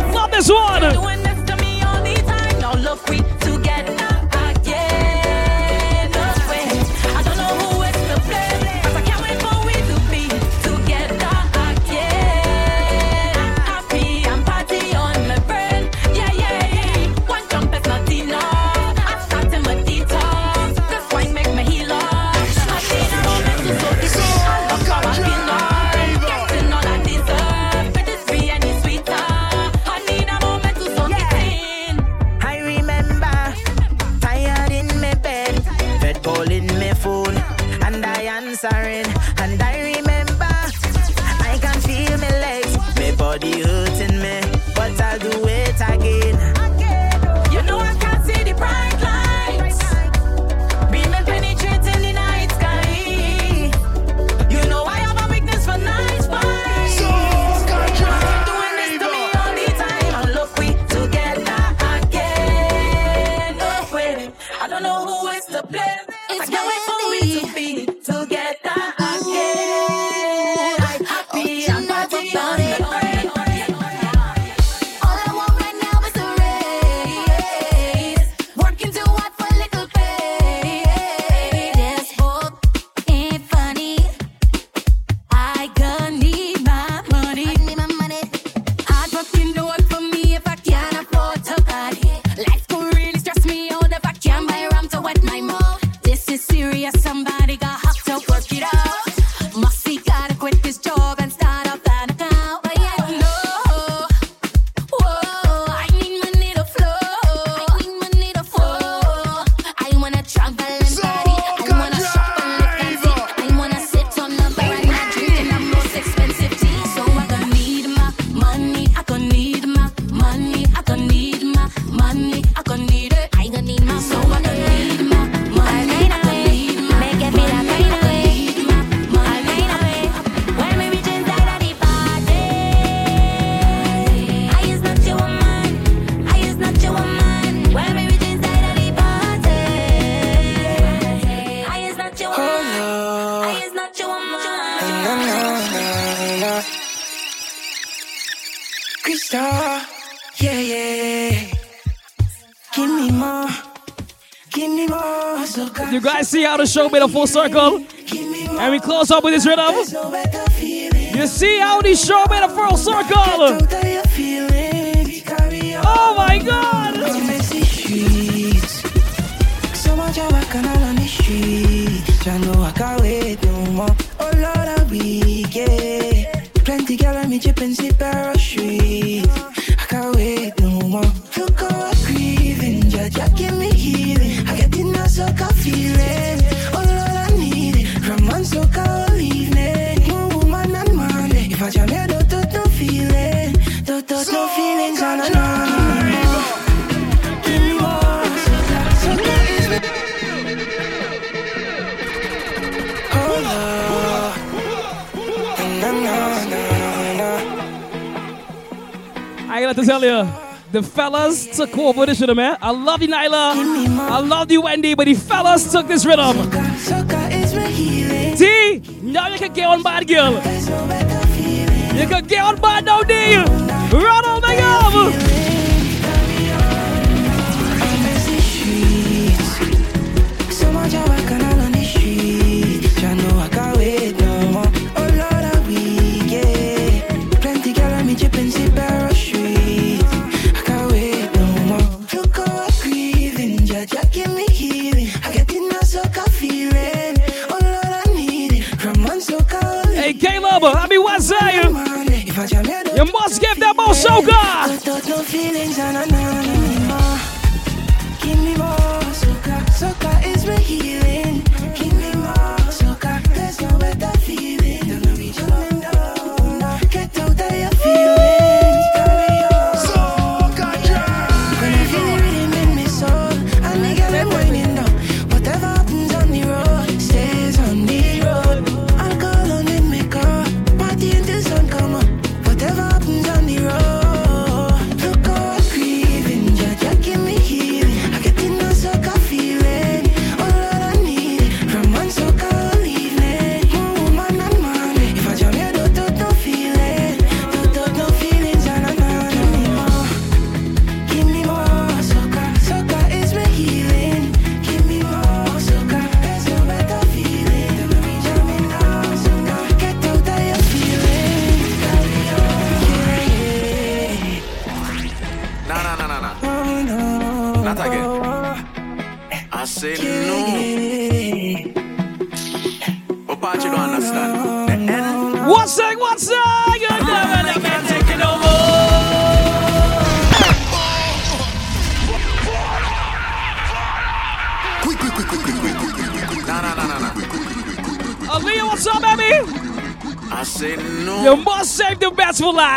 abençoada. show made a full circle. And we close up with this rhythm. You see how this show made a full circle. earlier. The fellas took over this rhythm, man. I love you, Nyla. I love you, Wendy, but the fellas took this rhythm. See, now you can get on bad, girl. You can get on bad now, D. Run The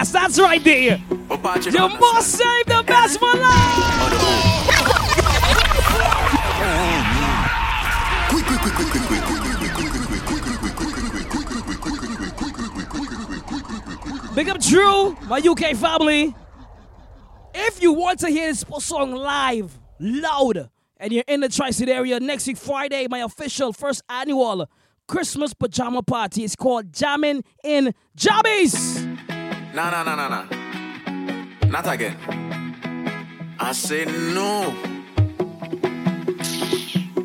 best. That's right there. You must save the best for life. Big up Drew, my UK family. If you want to hear this song live, loud, and you're in the Tri-City area next week, Friday, my official first annual Christmas pajama party. is called Jamming in Jammies. Nah, nah, nah, nah, nah. Not again. I say no.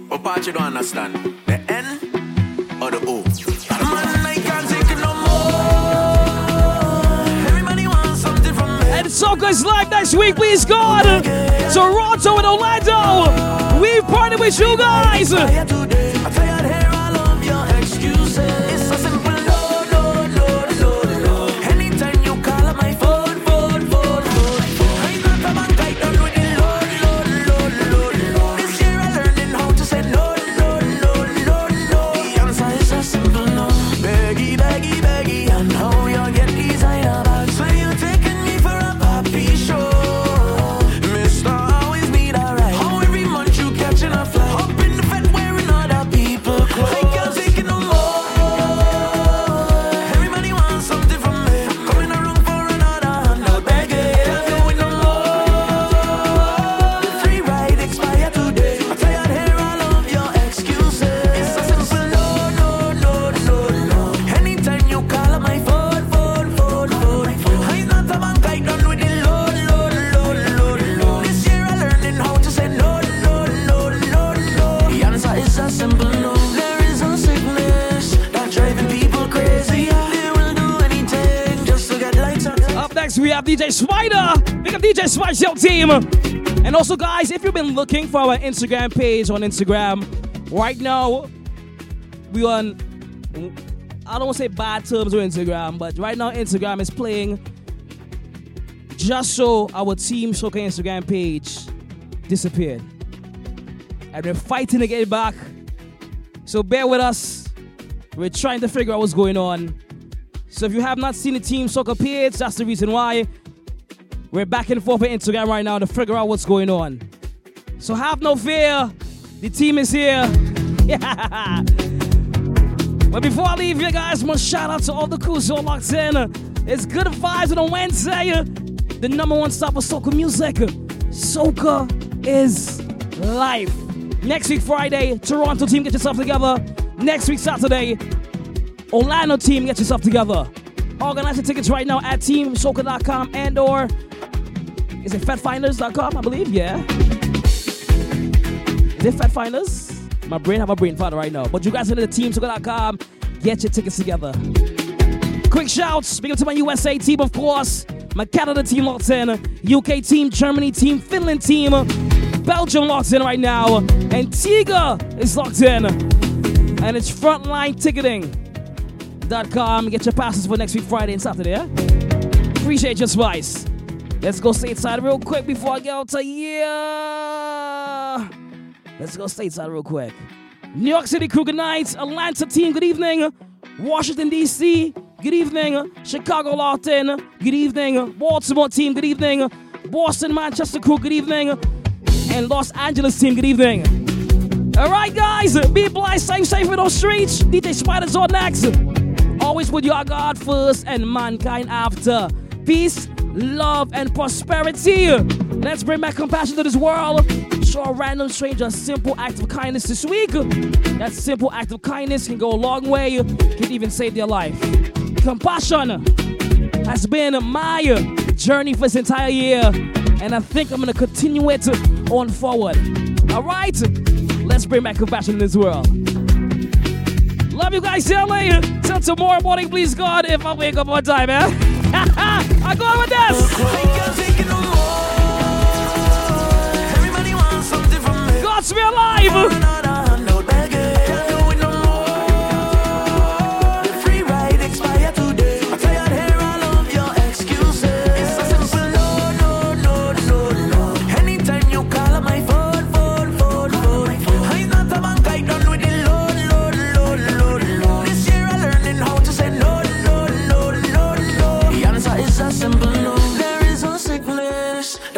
What part you don't understand? The N or the O? Man, I can't take it no more. Everybody wants something from me. And Soca's live next week, please God. Toronto and Orlando. We've partnered with you guys. Your team. And also, guys, if you've been looking for our Instagram page on Instagram, right now, we on, I don't want to say bad terms with Instagram, but right now, Instagram is playing just so our Team Soca Instagram page disappeared. And we're fighting to get it back. So bear with us. We're trying to figure out what's going on. So if you have not seen the Team Soca page, that's the reason why. We're back and forth with Instagram right now to figure out what's going on. So have no fear. The team is here. But before I leave you guys, one shout out to all the crews who are locked in. It's good vibes on a Wednesday. The number one stop of soca music. Soca is life. Next week, Friday, Toronto team, get yourself together. Next week, Saturday, Orlando team, get yourself together. Organize your tickets right now at teamsoca.com and or is it fatfinders.com, I believe? Yeah. Is it fatfinders? My brain have a brain father right now. But you guys to the teamsoca.com, get your tickets together. Quick shouts, speaking to my USA team, of course. My Canada team locked in. UK team, Germany team, Finland team, Belgium locked in right now. Antigua is locked in. And it's frontline ticketing.com. Get your passes for next week, Friday and Saturday. Yeah? Appreciate your spice. Let's go stateside real quick before I get out to yeah. Let's go stateside real quick. New York City crew, good night. Atlanta team, good evening. Washington, D.C., good evening. Chicago, Lawton, good evening. Baltimore team, good evening. Boston, Manchester crew, good evening. And Los Angeles team, good evening. All right, guys, be blessed, stay safe in those streets. DJ Spiders on next. Always put your God first and mankind after. Peace, love, and prosperity. Let's bring back compassion to this world. Show a random stranger a simple act of kindness this week. That simple act of kindness can go a long way, can even save their life. Compassion has been my journey for this entire year, and I think I'm gonna continue it on forward. All right, let's bring back compassion in this world. Love you guys. See you later. Till tomorrow morning, please God, if I wake up on time, man. I on with this. God's Dance Me Alive.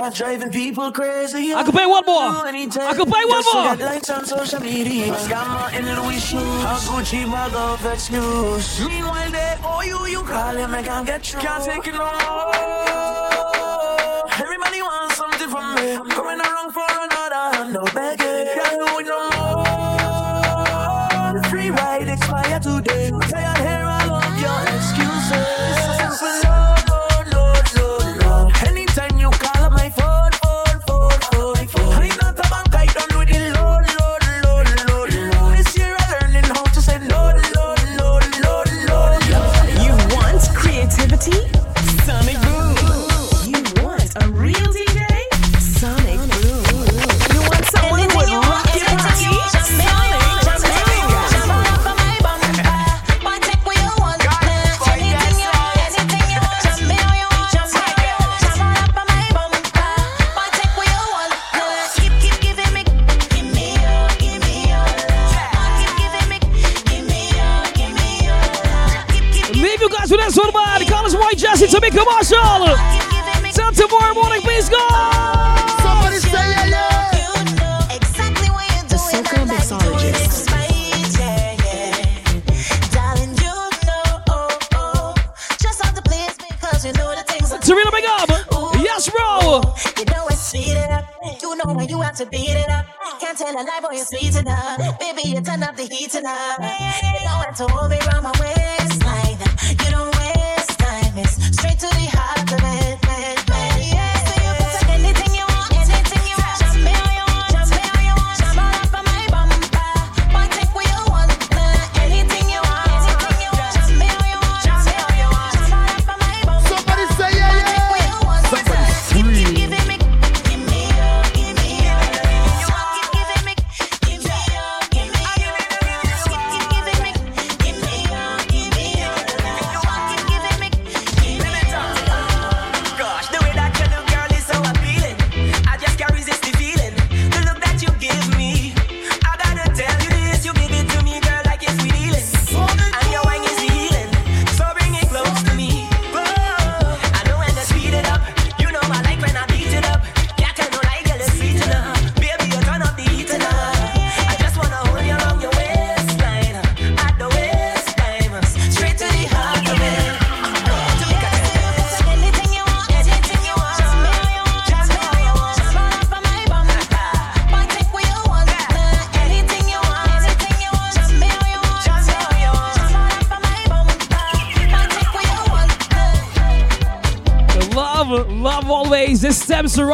That's driving people crazy. I could play one more. I could play one Just more. likes on social media. Scammer in Louis shoes. A Gucci bag of excuse. Meanwhile, they owe you, you call him, I can't get through. Can't take it no more. Everybody wants something from me. I'm coming around for another. No begging. Can't do it no more.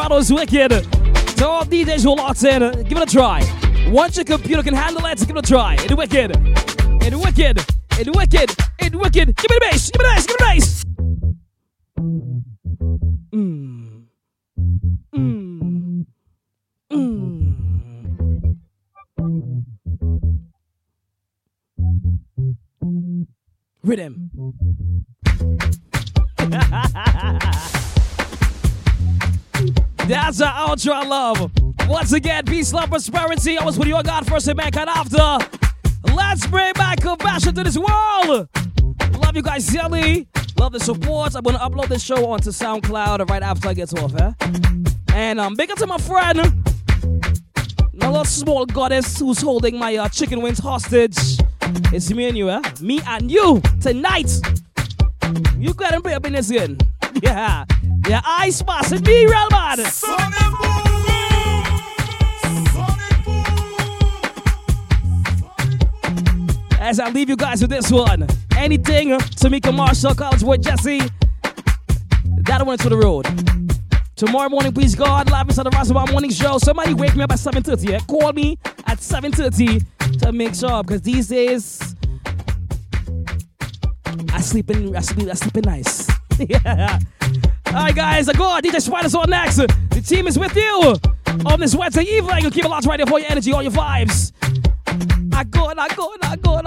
Serato's wicked. To all DJs who locked in, give it a try. Once your computer can handle it, give it a try. It's wicked. It's wicked. It's wicked. It's wicked. Give me the love, prosperity. Always with your God first and mankind after. Let's bring back compassion to this world. Love you guys, Zelly. Love the support. I'm gonna upload this show onto SoundCloud right after I get off, eh? And um, big up to my friend, my little small goddess who's holding my uh, chicken wings hostage. It's me and you, eh? Me and you tonight. You go ahead and play up in this. Yeah. Yeah, I spots and me real bad. I leave you guys with this one. Anything Tamika Marshall, College Boy Jesse. That one's for the road. Tomorrow morning, please God, live inside the Rastaman Morning Show. Somebody wake me up at 7.30. Yeah? Call me at 7.30 to make sure. Because these days, I sleep in, I sleep, I sleep in nice. yeah. All right, guys. I go. DJ Spider's on next. The team is with you. on this Wednesday evening. Keep it locked right there for your energy, all your vibes. I go, I go, I go,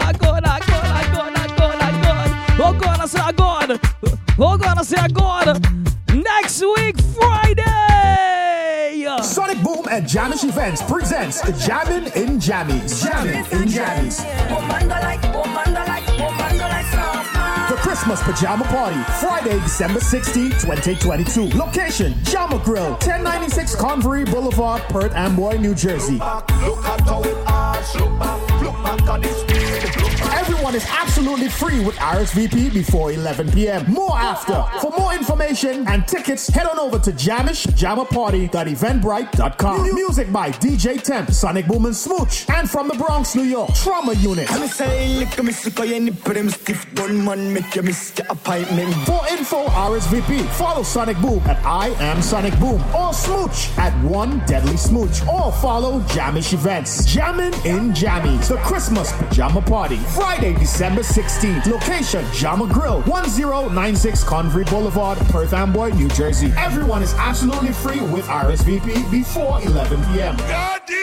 go. God, I say I go. Oh God, I say I. Next week, Friday. Sonic Boom and Jamish Events presents Jammin' in Jammies. Jammin' in Jammies. The Christmas Pajama Party, Friday, December 16, 2022. Location, Jama Grill, 1096 Convery Boulevard, Perth Amboy, New Jersey. Look at how it arch, look back, look back at this Everyone is absolutely free with RSVP before 11 p.m. More after. For more information and tickets, head on over to Jamish jamishjamaparty.eventbrite.com. Mu- Music by DJ Temp, Sonic Boom and Smooch. And from the Bronx, New York, Trauma Unit. I'm say, lick a miss, call you nip them man, make you miss your appointment. For info RSVP, follow Sonic Boom at I am Sonic Boom or Smooch at One Deadly Smooch or follow Jamish Events. Jammin' in Jammies, the Christmas Pajama Party, Friday, December 16th. Location, Jama Grill, 1096 Convery Boulevard, Perth Amboy, New Jersey. Everyone is absolutely free with RSVP before 11 p.m. God damn.